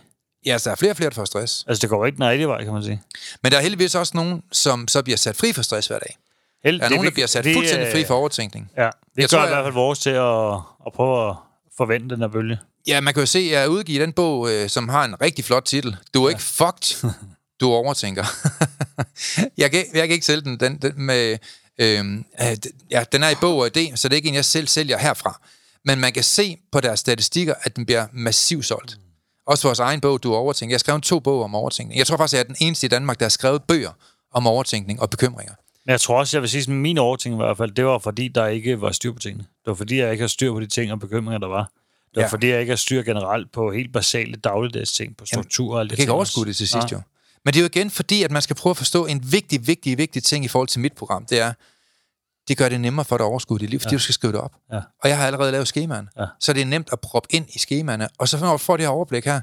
S2: Ja, så der er flere og flere, der får stress.
S1: Altså, det går ikke den rigtige vej, kan man sige.
S2: Men der er heldigvis også nogen, som så bliver sat fri for stress hver dag.
S1: Held,
S2: Der er nogen, der bliver sat fuldstændig fri for overtænkning.
S1: Ja, det
S2: Jeg
S1: gør
S2: tror,
S1: i hvert fald vores til at, at prøve at forvente den her bølge.
S2: Ja, man kan jo se, at jeg udgiver den bog, øh, som har en rigtig flot titel. Du er ja. ikke fucked, du overtænker. jeg, kan, jeg kan ikke sælge den, den, den med... Øh, ja, den er i bog og idé, så det er ikke en, jeg selv sælger herfra. Men man kan se på deres statistikker, at den bliver massivt solgt. Også vores egen bog, Du overtænker. Jeg har skrevet to bog om overtænkning. Jeg tror faktisk, at jeg er den eneste i Danmark, der har skrevet bøger om overtænkning og bekymringer.
S1: Men jeg tror også, jeg vil sige, at min overtænkning i hvert fald, det var fordi, der ikke var styr på tingene. Det var fordi, jeg ikke har styr på de ting og bekymringer, der var. Det var
S2: Ja.
S1: ja. fordi, jeg ikke har styr generelt på helt basale dagligdags ting, på struktur og alt
S2: Jeg
S1: det
S2: kan ikke overskue det til sidst,
S1: Nej.
S2: jo. Men det er jo igen fordi, at man skal prøve at forstå en vigtig, vigtig, vigtig ting i forhold til mit program. Det er, det gør det nemmere for dig at overskue dit liv, fordi ja. du skal skrive det op.
S1: Ja.
S2: Og jeg har allerede lavet skemaen.
S1: Ja.
S2: Så det er nemt at proppe ind i skemaerne. Og så når du får det her overblik her,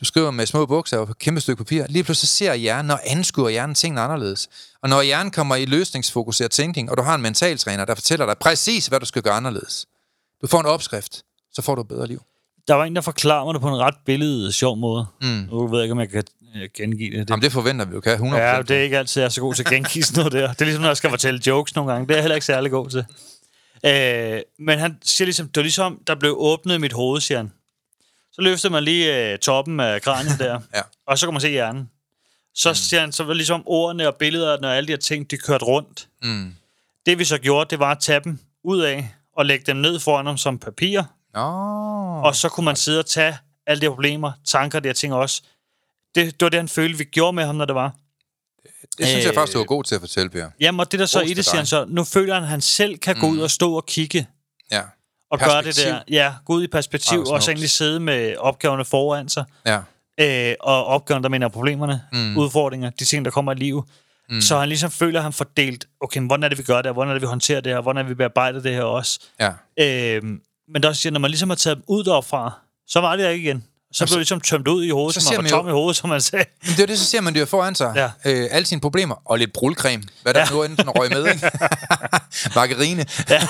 S2: du skriver med små på et kæmpe stykke papir, lige pludselig ser hjernen og anskuer hjernen tingene anderledes. Og når hjernen kommer i løsningsfokuseret tænkning, og du har en mentaltræner, der fortæller dig præcis, hvad du skal gøre anderledes. Du får en opskrift, så får du et bedre liv.
S1: Der var en, der forklarer mig det på en ret billede, sjov måde.
S2: Mm.
S1: Nu ved jeg ikke, om jeg kan gengive det. det
S2: Jamen, det forventer vi jo, kan 100%.
S1: Ja, det er ikke altid, jeg er så god til at gengive sådan noget der. Det er ligesom, når jeg skal fortælle jokes nogle gange. Det er jeg heller ikke særlig god til. Øh, men han siger ligesom, det var ligesom, der blev åbnet mit hoved, siger han. Så løfter man lige øh, toppen af kraniet der,
S2: Ja.
S1: og så kan man se hjernen. Så mm. siger han, så var ligesom ordene og billederne og alle de her ting, de kørte rundt.
S2: Mm.
S1: Det vi så gjorde, det var at tage dem ud af og lægge dem ned foran ham som papir.
S2: Nå.
S1: Og så kunne man sidde og tage alle de her problemer, tanker, de her ting også. Det, det var det, han følte, vi gjorde med ham, når det var.
S2: Det synes jeg
S1: Øh,
S2: faktisk, du var god til at fortælle, Per.
S1: Jamen, og det der så i det, siger han så, nu føler han, at han selv kan gå ud og stå og kigge
S2: Ja.
S1: og gøre det der. Ja, gå ud i perspektiv, og så egentlig sidde med opgaverne foran sig.
S2: Ja.
S1: Øh, og opgaven, der mener problemerne, mm. udfordringer, de ting, der kommer i livet. Mm. Så han ligesom føler, at han får delt, okay, hvordan er det, vi gør det her? Hvordan er det, vi håndterer det her? Hvordan er det, vi bearbejder det her også?
S2: Ja.
S1: Øh, men der også siger, når man ligesom har taget dem ud derfra, så var det der ikke igen. Så blev det ligesom tømt ud i hovedet,
S2: så ser
S1: man
S2: man
S1: var
S2: jo-
S1: tom i hovedet, som man sagde.
S2: Men det er det, så ser man det jo foran sig.
S1: Ja.
S2: Øh, alle sine problemer. Og lidt brulcreme. Hvad der
S1: Ja.
S2: nu enden røg med, ikke? Margarine.
S1: Ja,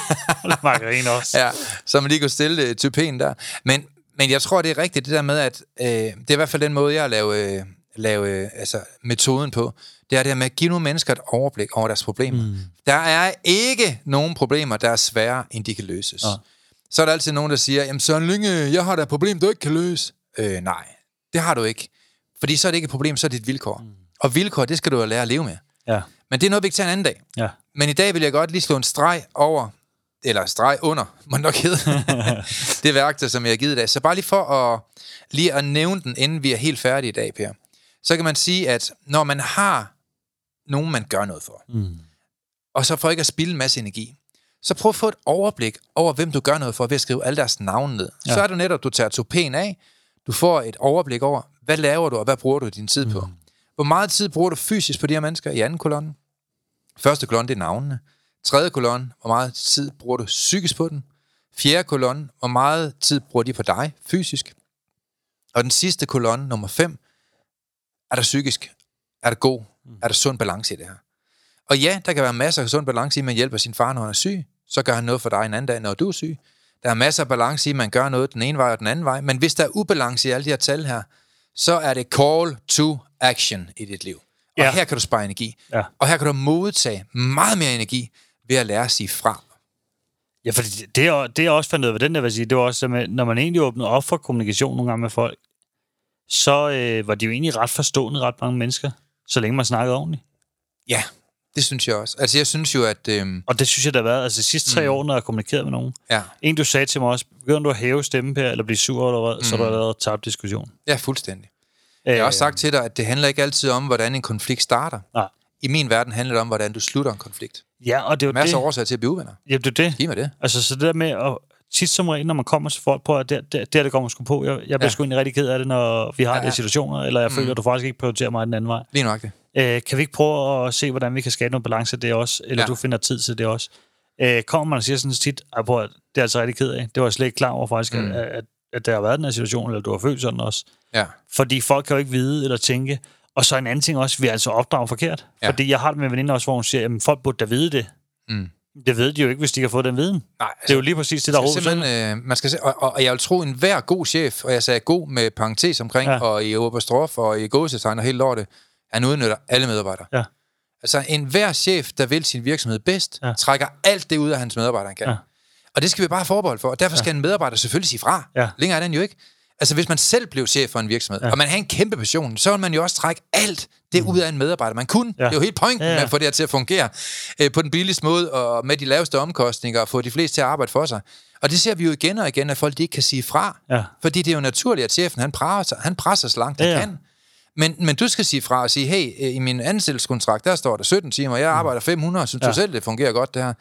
S1: margarine også.
S2: ja, så man lige kunne stille øh, til pæn der. Men, men jeg tror, det er rigtigt, det der med, at øh, det er i hvert fald den måde, jeg laver, øh, lave øh, altså, metoden på. Det er det med at give nogle mennesker et overblik over deres problemer. Mm. Der er ikke nogen problemer, der er sværere, end de kan løses.
S1: Ja.
S2: Så er der altid nogen, der siger, jamen Søren Lynge, jeg har da et problem, du ikke kan løse. Øh, nej, det har du ikke. Fordi så er det ikke et problem, så er det et vilkår. Mm. Og vilkår, det skal du jo lære at leve med.
S1: Ja,
S2: Men det er noget, vi kan tage en anden dag.
S1: ja.
S2: Men i dag vil jeg godt lige slå en streg over, eller streg under, må nok hedde, det værktøj, som jeg har givet i dag. Så bare lige for at, lige at nævne den, inden vi er helt færdige i dag, Per. Så kan man sige, at når man har nogen, man gør noget for,
S1: Mm.
S2: og så for ikke at spilde en masse energi, Så prøv at få et overblik over, hvem du gør noget for ved at skrive alle deres navne ned. Ja. Så er det netop, du tager topen af, du får et overblik over, hvad laver du, og hvad bruger du din tid på. Mm. Hvor meget tid bruger du fysisk på de her mennesker i anden kolonne? Første kolonne, det er navnene. Tredje kolonne, hvor meget tid bruger du psykisk på den? Fjerde kolonne, hvor meget tid bruger de på dig fysisk? Og den sidste kolonne, nummer 5, er der psykisk? Er der god? Er der sund balance i det her? Og ja, der kan være masser af sund balance i, at man hjælper sin far, når han er syg. Så gør han noget for dig en anden dag, når du er syg. Der er masser af balance i, at man gør noget den ene vej og den anden vej. Men hvis der er ubalance i alle de her tal her, så er det call to action i dit liv. Og
S1: Ja.
S2: her kan du spare energi.
S1: Ja.
S2: Og her kan du modtage meget mere energi ved at lære at sige fra.
S1: Ja, for det, det, er, det er også fandt ud af, den der vil sige, det var også, at når man egentlig åbnede op for kommunikation nogle gange med folk, så øh, var de jo egentlig ret forstående, ret mange mennesker, så længe man snakkede ordentligt.
S2: Ja, det synes jeg også. Altså, jeg synes jo, at... Øhm,
S1: Og det synes jeg, der har været, altså de sidste tre mm. år, når jeg har kommunikeret med nogen.
S2: ja,
S1: En, du sagde til mig også, begynder du at hæve stemmen her, eller blive sur, eller hvad, mm. så har du allerede tabt diskussion.
S2: ja, fuldstændig. Jeg har også sagt til dig, at det handler ikke altid om, hvordan en konflikt starter.
S1: Nej.
S2: I min verden handler det om, hvordan du slutter en konflikt.
S1: Ja, og det er jo
S2: Masser af årsager til at blive uvenner.
S1: Jamen, det er det.
S2: Giv mig det.
S1: Altså, så det der med at tit som regel, når man kommer til folk på, at det, det, det, det går man sgu på. Jeg, jeg bliver
S2: Ja.
S1: ja. sgu egentlig rigtig ked af det, når vi har
S2: Ja,
S1: ja,
S2: ja.
S1: de situationer, eller jeg føler, at du faktisk ikke prioriterer mig den anden vej.
S2: Lige nok det.
S1: Øh, kan vi ikke prøve at se, hvordan vi kan skabe noget balance det også? Eller
S2: Ja.
S1: du finder tid til det også? Øh, kommer man og siger sådan tit, at det er altså rigtig ked af. Det var jeg slet ikke klar over faktisk,
S2: Mm.
S1: at, at, at der har været den her situation, eller du har følt sådan også.
S2: Ja.
S1: Fordi folk kan jo ikke vide eller tænke. Og så en anden ting også, vi er altså opdraget forkert.
S2: Ja.
S1: Fordi jeg har det med veninder også, hvor hun siger, at folk burde da vide det.
S2: Mm.
S1: Det ved de jo ikke, hvis de kan få den viden.
S2: Nej,
S1: Det er jo lige præcis det, der er
S2: øh, man skal se, og, og, og jeg vil tro, en hver god chef, og jeg sagde god med parentes omkring, ja. Og i Oberstrof og i gåsetegn og hele lortet, han udnytter alle medarbejdere.
S1: Ja.
S2: Altså en hver chef, der vil sin virksomhed bedst, ja. Trækker alt det ud af hans medarbejdere, han kan. Ja. Og det skal vi bare have forbehold for, og derfor skal ja. en medarbejder selvfølgelig sige fra.
S1: Ja.
S2: Længere er den jo ikke. Altså hvis man selv blev chef for en virksomhed, ja. Og man har en kæmpe passion, så vil man jo også trække alt det ud af en medarbejder. Man kunne. Ja. Det er jo helt pointen ja,
S1: Ja,
S2: med at få det her til at fungere øh, på den billigste måde, og med de laveste omkostninger, og få de fleste til at arbejde for sig. Og det ser vi jo igen og igen, at folk de ikke kan sige fra.
S1: Ja.
S2: Fordi det er jo naturligt, at chefen han presser, han presser så langt
S1: Ja,
S2: han
S1: ja.
S2: kan. Men, men du skal sige fra og sige, hey, øh, i min ansættelseskontrakt, der står der 17 timer, jeg arbejder 500, synes ja. Du selv, det fungerer godt det her?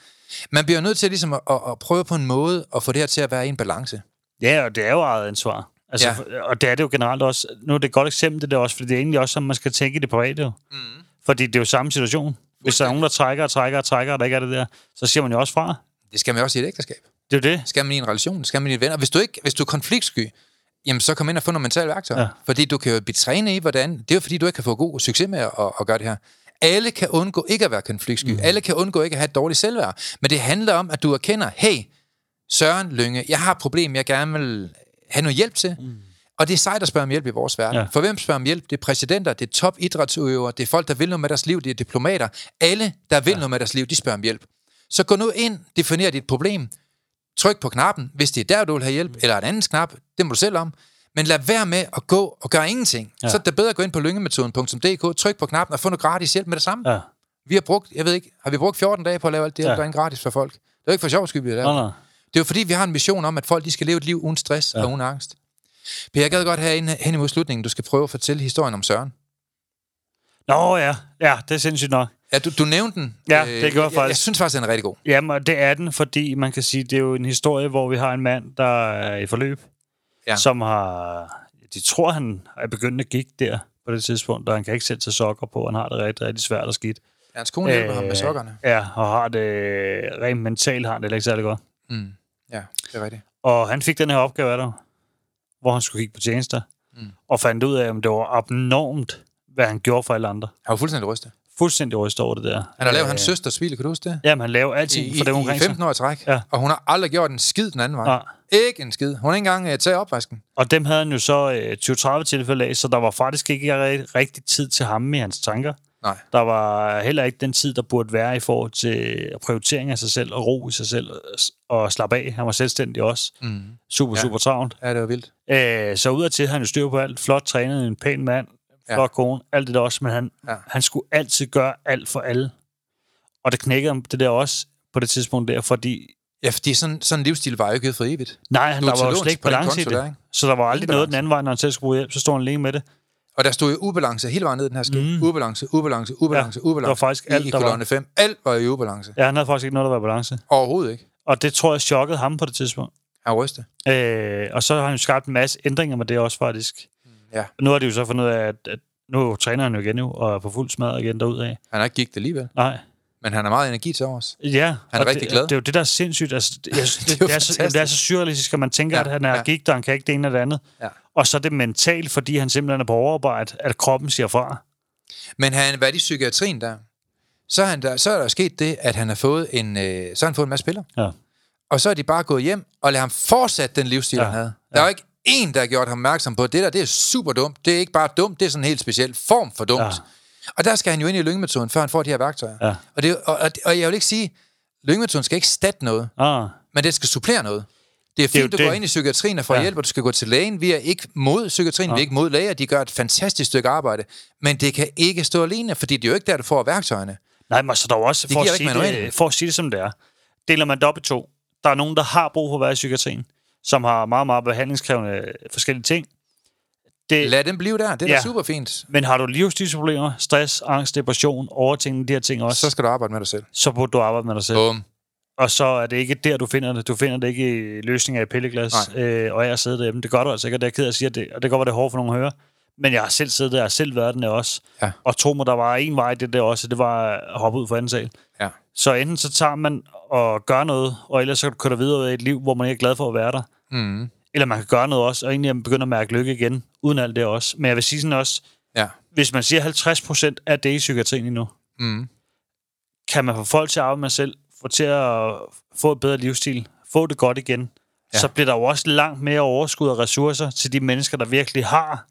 S2: Man bliver nødt til ligesom at, at, at prøve på en måde at få det her til at være i en balance.
S1: Ja, og det er jo eget ansvar. Altså,
S2: Ja.
S1: Og det er det jo generelt også. Nu er det et godt eksempel, det der også, fordi det er egentlig også, som man skal tænke i det private jo. Mm. Fordi det er jo samme situation. Hvis der er nogen, der trækker og trækker og trækker, og der ikke er det der, så siger man jo også fra.
S2: Det skal man jo også i et ægteskab.
S1: Det er det.
S2: skal man i en relation, skal man i en ven. Og hvis du, ikke, hvis du er konfliktsky, jamen så kom ind og få nogle mentale værktøjer. Ja. Fordi du kan jo blive trænet i, hvordan... Det er jo fordi, du ikke kan få god succes med at, at gøre det her. Alle kan undgå ikke at være konfliktsky. Mm. Alle kan undgå ikke at have et dårligt selvværd. Men det handler om, at du erkender, hey, Søren Lønge, jeg har et problem, jeg gerne vil have noget hjælp til. Mm. Og det er sejt at spørge om hjælp i vores verden. Ja. For hvem spørger om hjælp? Det er præsidenter, det er top idrætsudøvere, det er folk, der vil noget med deres liv, det er diplomater. Alle, der vil ja. noget med deres liv, de spørger om hjælp. Så gå nu ind, definer dit problem, tryk på knappen, hvis det er der, du vil have hjælp, mm. eller en anden knap, det må du selv om. Men lad være med at gå og gøre ingenting. Ja. Så er det bedre at gå ind på lyngemetoden.dk, tryk på knappen og få noget gratis hjælp med det samme. Ja. Vi har brugt, jeg ved ikke, har vi brugt 14 dage på at lave alt det, ja. Er gratis for folk? Det er jo ikke for sjov skyld, vi har lavet.
S1: Nå, nå.
S2: Det er jo fordi, vi har en mission om, at folk de skal leve et liv uden stress ja. og uden angst. Per, jeg gad godt have en hen imod slutningen, du skal prøve at fortælle historien om Søren.
S1: Nå ja, ja, det er sindssygt nok.
S2: Ja, du, du nævnte den. Øh,
S1: Ja, det gjorde jeg
S2: jeg, jeg
S1: faktisk.
S2: synes faktisk, den er rigtig god.
S1: Jamen, og det er den, fordi man kan sige, det er jo en historie, hvor vi har en mand, der er i forløb,
S2: Ja.
S1: ja. som har... De tror, han er begyndt at gik der på det tidspunkt, og han kan ikke sætte sig sokker på. Han har det rigtig, rigtig svært og skidt.
S2: Hans kone hjælper ham med
S1: Øh,
S2: sokkerne.
S1: Ja, og har det rent mentalt har han det ikke særlig godt.
S2: Mm. Ja, det er rigtigt.
S1: Og han fik den her opgave af dig, hvor han skulle kigge på tjenester,
S2: mm.
S1: og fandt ud af, om det var abnormt, hvad han gjorde for alle andre.
S2: Han var fuldstændig rystet.
S1: Fuldstændig rystet over det der.
S2: Han har lavet
S1: Øh,
S2: hans søsters smil, kan du huske det?
S1: Jamen, han laver
S2: I,
S1: alting for
S2: i, i
S1: omkring sig.
S2: 15 år i træk.
S1: Ja.
S2: Og hun har aldrig gjort en skid den anden vej.
S1: Nej.
S2: Ikke en skid. Hun har ikke engang uh, taget opvasken.
S1: Og dem havde han jo så øh, 20-30 tilfælde af, så der var faktisk ikke ri- rigtig tid til ham i hans tanker.
S2: Nej.
S1: Der var heller ikke den tid, der burde være i forhold til prioritering af sig selv og ro i sig selv og, slappe af. Han var selvstændig også.
S2: Mm.
S1: Super,
S2: Ja.
S1: ja. super travlt.
S2: Ja, det var vildt.
S1: Øh, så udadtil han jo styr på alt. Flot trænet, en pæn mand,
S2: Ja.
S1: flot kone, alt det der også. Men han,
S2: Ja.
S1: ja. han skulle altid gøre alt for alle. Og det knækkede ham det der også på det tidspunkt der, fordi
S2: Ja, fordi sådan, sådan en livsstil var jo ikke for evigt.
S1: nej, han,
S2: er
S1: der var jo slet ikke balance i
S2: der,
S1: det.
S2: ikke?
S1: Så der var aldrig noget den anden vej, når han selv skulle bruge hjælp. Så stod han alene med det.
S2: Og der stod jo ubalance hele vejen ned i den her ski. Mm. Ubalance, ubalance, ubalance,
S1: Ja,
S2: ubalance.
S1: det var faktisk
S2: i,
S1: alt,
S2: i
S1: der var.
S2: kolonne 5. Alt var i ubalance.
S1: Ja, han havde faktisk ikke noget, der var i balance.
S2: Overhovedet ikke.
S1: Og det tror jeg chokkede ham på det tidspunkt.
S2: Han rystet.
S1: Øh, og så har han jo skabt en masse ændringer med det også, faktisk.
S2: Ja.
S1: Nu har de jo så fundet ud af, at, at nu træner han jo igen nu, og er på fuld smad igen derudad.
S2: Han har ikke gik det alligevel.
S1: Nej.
S2: Men han har meget energi til os.
S1: Ja,
S2: Han er
S1: og
S2: rigtig
S1: det,
S2: glad.
S1: Det er jo det, der er sindssygt. Altså, det, jeg, det,
S2: Det er
S1: det, det, er så, det er så surrealistisk, at man tænker,
S2: Ja,
S1: ja, at han er
S2: ja.
S1: ja. gik, der han kan ikke det ene eller det andet.
S2: Ja.
S1: Og så er det mentalt, fordi han simpelthen er på overarbejde, at kroppen siger fra.
S2: Men han har været i psykiatrien der. Så er, han der, så er der sket det, at han har fået en, øh, så har han fået en masse spillere.
S1: Ja.
S2: Og så er de bare gået hjem og lader ham fortsætte den livsstil, ja.
S1: Ja,
S2: han havde. Der er jo ikke en, der har gjort ham opmærksom på, at det der, det er super dumt. Det er ikke bare dumt, det er sådan en helt speciel form for dumt. Ja. Og der skal han jo ind i lyngemetoden, før han får de her værktøjer.
S1: Ja.
S2: Og, det, og, og, og jeg vil ikke sige, lyngemetoden skal ikke statte noget,
S1: Ah,
S2: men det skal supplere noget. Det er
S1: Det er
S2: fint, du
S1: det.
S2: går ind i psykiatrien og får ja. Hjælp, og du skal gå til lægen. Vi er ikke mod psykiatrien, ja. vi er ikke mod læger. De gør et fantastisk stykke arbejde. Men det kan ikke stå alene, fordi det er jo ikke der, du får værktøjerne.
S1: nej, men så der er jo også, for
S2: giver
S1: at, sige det, for at sige det som det er, deler man det op i to. Der er nogen, der har brug for at være i psykiatrien, som har meget, meget behandlingskrævende forskellige ting. Det,
S2: Lad dem blive der. Det er ja. Da super fint.
S1: men har du livsstilsproblemer, stress, angst, depression, overtænkning, de her ting også,
S2: Så skal du arbejde med dig selv.
S1: så burde du arbejde med dig selv.
S2: Bum.
S1: Og så er det ikke der, du finder det. Du finder det ikke i løsninger i pilleglas, øh, og jeg har siddet derhjemme. Det gør du altså ikke, og det er jeg ked af at sige, det, og det går, være det er hårdt for nogen at høre. Men jeg har selv siddet der, jeg har selv været den der også.
S2: Ja.
S1: Og tro mig, der var en vej det der også, og det var at hoppe ud fra anden sal. Så enten så tager man og gør noget, og ellers så kan du køre dig videre af et liv, hvor man ikke er glad for at være der.
S2: Mm.
S1: Eller man kan gøre noget også, og egentlig begynde at mærke lykke igen, uden alt det også. Men jeg vil sige sådan også,
S2: Ja.
S1: hvis man siger 50 procent af det i psykiatrien endnu,
S2: Mm.
S1: kan man få folk til at arbejde med sig selv, få til at få et bedre livsstil, få det godt igen,
S2: ja.
S1: så bliver der jo også langt mere overskud og ressourcer til de mennesker, der virkelig har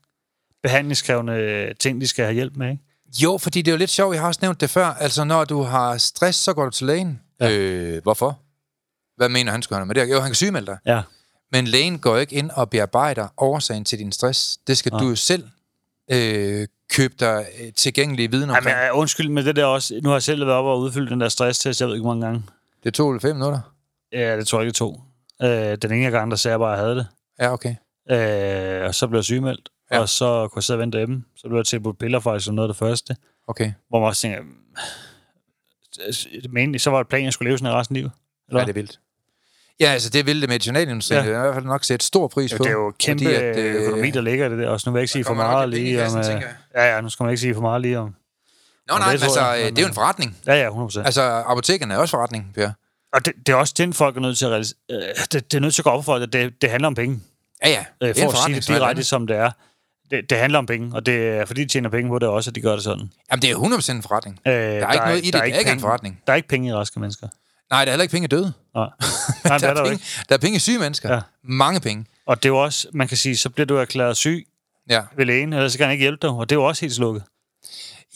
S1: behandlingskrævende ting, de skal have hjælp med. Ikke?
S2: Jo, fordi det er jo lidt sjovt, jeg har også nævnt det før. Altså, når du har stress, så går du til lægen. Ja.
S1: Ja.
S2: Øh, hvorfor? Hvad mener han skulle have med det? Jo, han kan sygemelde dig.
S1: Ja.
S2: Men lægen går ikke ind og bearbejder årsagen til din stress. Det skal
S1: Nej.
S2: du jo selv øh, købe dig øh, tilgængelige viden
S1: Jamen,
S2: omkring.
S1: jeg- undskyld med det der også. Nu har jeg selv været oppe og udfyldt den der stresstest, jeg ved ikke hvor mange gange.
S2: Det tog fem minutter.
S1: Ja, det tror jeg ikke, det tog. Øh, den ene gang, der sagde jeg bare, at jeg havde det.
S2: Ja, okay.
S1: Øh, og så blev jeg sygemeldt,
S2: Ja.
S1: og så kunne jeg sidde og vente hjemme. Så blev jeg tilbudt piller faktisk som noget af det første.
S2: Okay.
S1: Hvor man også tænker, øh, men så var det planen, at jeg skulle leve sådan resten af livet. Eller?
S2: Ja, det er vildt. Ja, altså det vil det medicinalindustri. Ja. I hvert fald nok sætte stor pris
S1: Jo,
S2: på.
S1: det er jo kæmpe
S2: fordi
S1: at, øh, økonomi, der ligger det der. Også nu vil jeg ikke sige for meget lige
S2: kassen,
S1: om...
S2: tænker
S1: Øh, ja, ja, nu skal man ikke sige for meget lige om...
S2: Nå,
S1: Ja,
S2: nej,
S1: det
S2: altså,
S1: jeg,
S2: øh,
S1: men,
S2: det er jo en forretning.
S1: Ja, ja, 100%.
S2: Altså, apotekerne er også forretning, Per.
S1: Og det, det er også den, folk er nødt til at realisere. Øh, det, det er nødt til at gå op for at det, det handler om penge.
S2: Ja, ja.
S1: Øh,
S2: er
S1: for at sige det direkte, som det er. Det, det handler om penge, og det er fordi, de tjener penge på det også, at de gør det sådan.
S2: Jamen, det er 100% en forretning.
S1: Øh,
S2: Der er ikke noget i det,
S1: der
S2: er ikke en
S1: penge-
S2: forretning.
S1: Der er ikke penge i raske mennesker.
S2: Nej, der er heller ikke penge i døde.
S1: Nej, Nej
S2: der,
S1: er der
S2: penge,
S1: ikke.
S2: der er penge i syge mennesker. Ja. Mange penge.
S1: Og det er jo også, man kan sige, så bliver du erklæret syg
S2: Ja.
S1: ved lægen, ellers så kan han ikke hjælpe dig, og det er jo også helt slukket.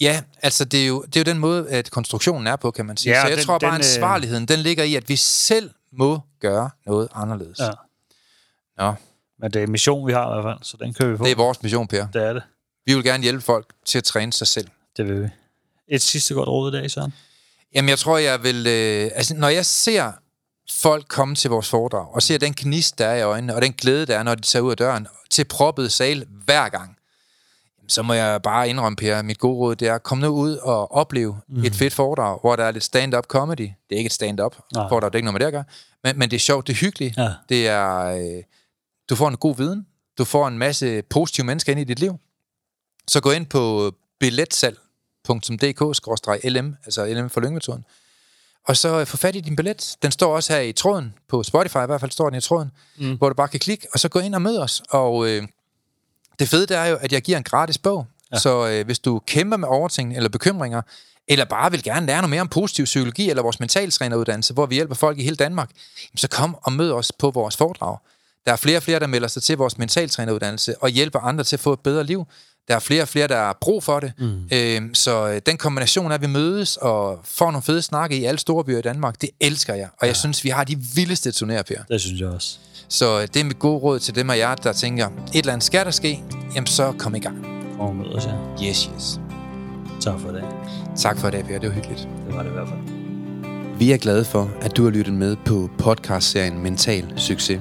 S2: Ja, altså det er, jo, det er jo den måde, at konstruktionen er på, kan man sige.
S1: Ja,
S2: så jeg
S1: den-
S2: tror bare,
S1: den, øh,
S2: ansvarligheden, den ligger i, at vi selv må gøre noget anderledes.
S1: Ja.
S2: Nå,
S1: Men det er en mission, vi har i hvert fald, så den kører vi på.
S2: det er vores mission, Per.
S1: det er det.
S2: Vi vil gerne hjælpe folk til at træne sig selv.
S1: Det vil vi. Et sidste godt råd i dag, Søren.
S2: Jamen, jeg tror, jeg vil... Øh, altså, når jeg ser folk komme til vores foredrag, og ser den gnist, der er i øjnene, og den glæde, der er, når de tager ud af døren, til proppet sal hver gang, så må jeg bare indrømme, Per, mit gode råd, det er, kom nu ud og opleve mm. et fedt foredrag, hvor der er lidt stand-up comedy. Det er ikke et stand-up foredrag, det er ikke noget med det at gøre, men, men det er sjovt, det er hyggeligt.
S1: Ja.
S2: Det er... Øh, du får en god viden, du får en masse positive mennesker ind i dit liv. Så gå ind på billetsalg.dk-lm, altså LM for Lyngemetoden, og så få fat i din billet. Den står også her i tråden, på Spotify i hvert fald står den i tråden, mm. hvor du bare kan klikke, og så gå ind og møde os. Og øh, det fede det er jo, at jeg giver en gratis bog, ja. så øh, hvis du kæmper med overtænkning eller bekymringer, eller bare vil gerne lære noget mere om positiv psykologi, eller vores mentaltræneruddannelse, hvor vi hjælper folk i hele Danmark, så kom og mød os på vores foredrag. Der er flere og flere, der melder sig til vores mentaltræneruddannelse og hjælper andre til at få et bedre liv. Der er flere og flere, der har brug for det. Mm. Øhm, så øh, den kombination af, at vi mødes og får nogle fede snakke i alle store byer i Danmark, det elsker jeg. Og jeg synes, vi har de vildeste turnéer, Per.
S1: Det synes jeg også.
S2: Så øh, det er mit gode råd til dem af jer, der tænker, et eller andet skal der ske, jamen så kom i gang.
S1: Kom og mød os, ja.
S2: Yes, yes.
S1: Tak for det.
S2: Tak for det, Per. Det var hyggeligt.
S1: Det var det i hvert fald.
S3: Vi er glade for, at du har lyttet med på podcastserien Mental Succes.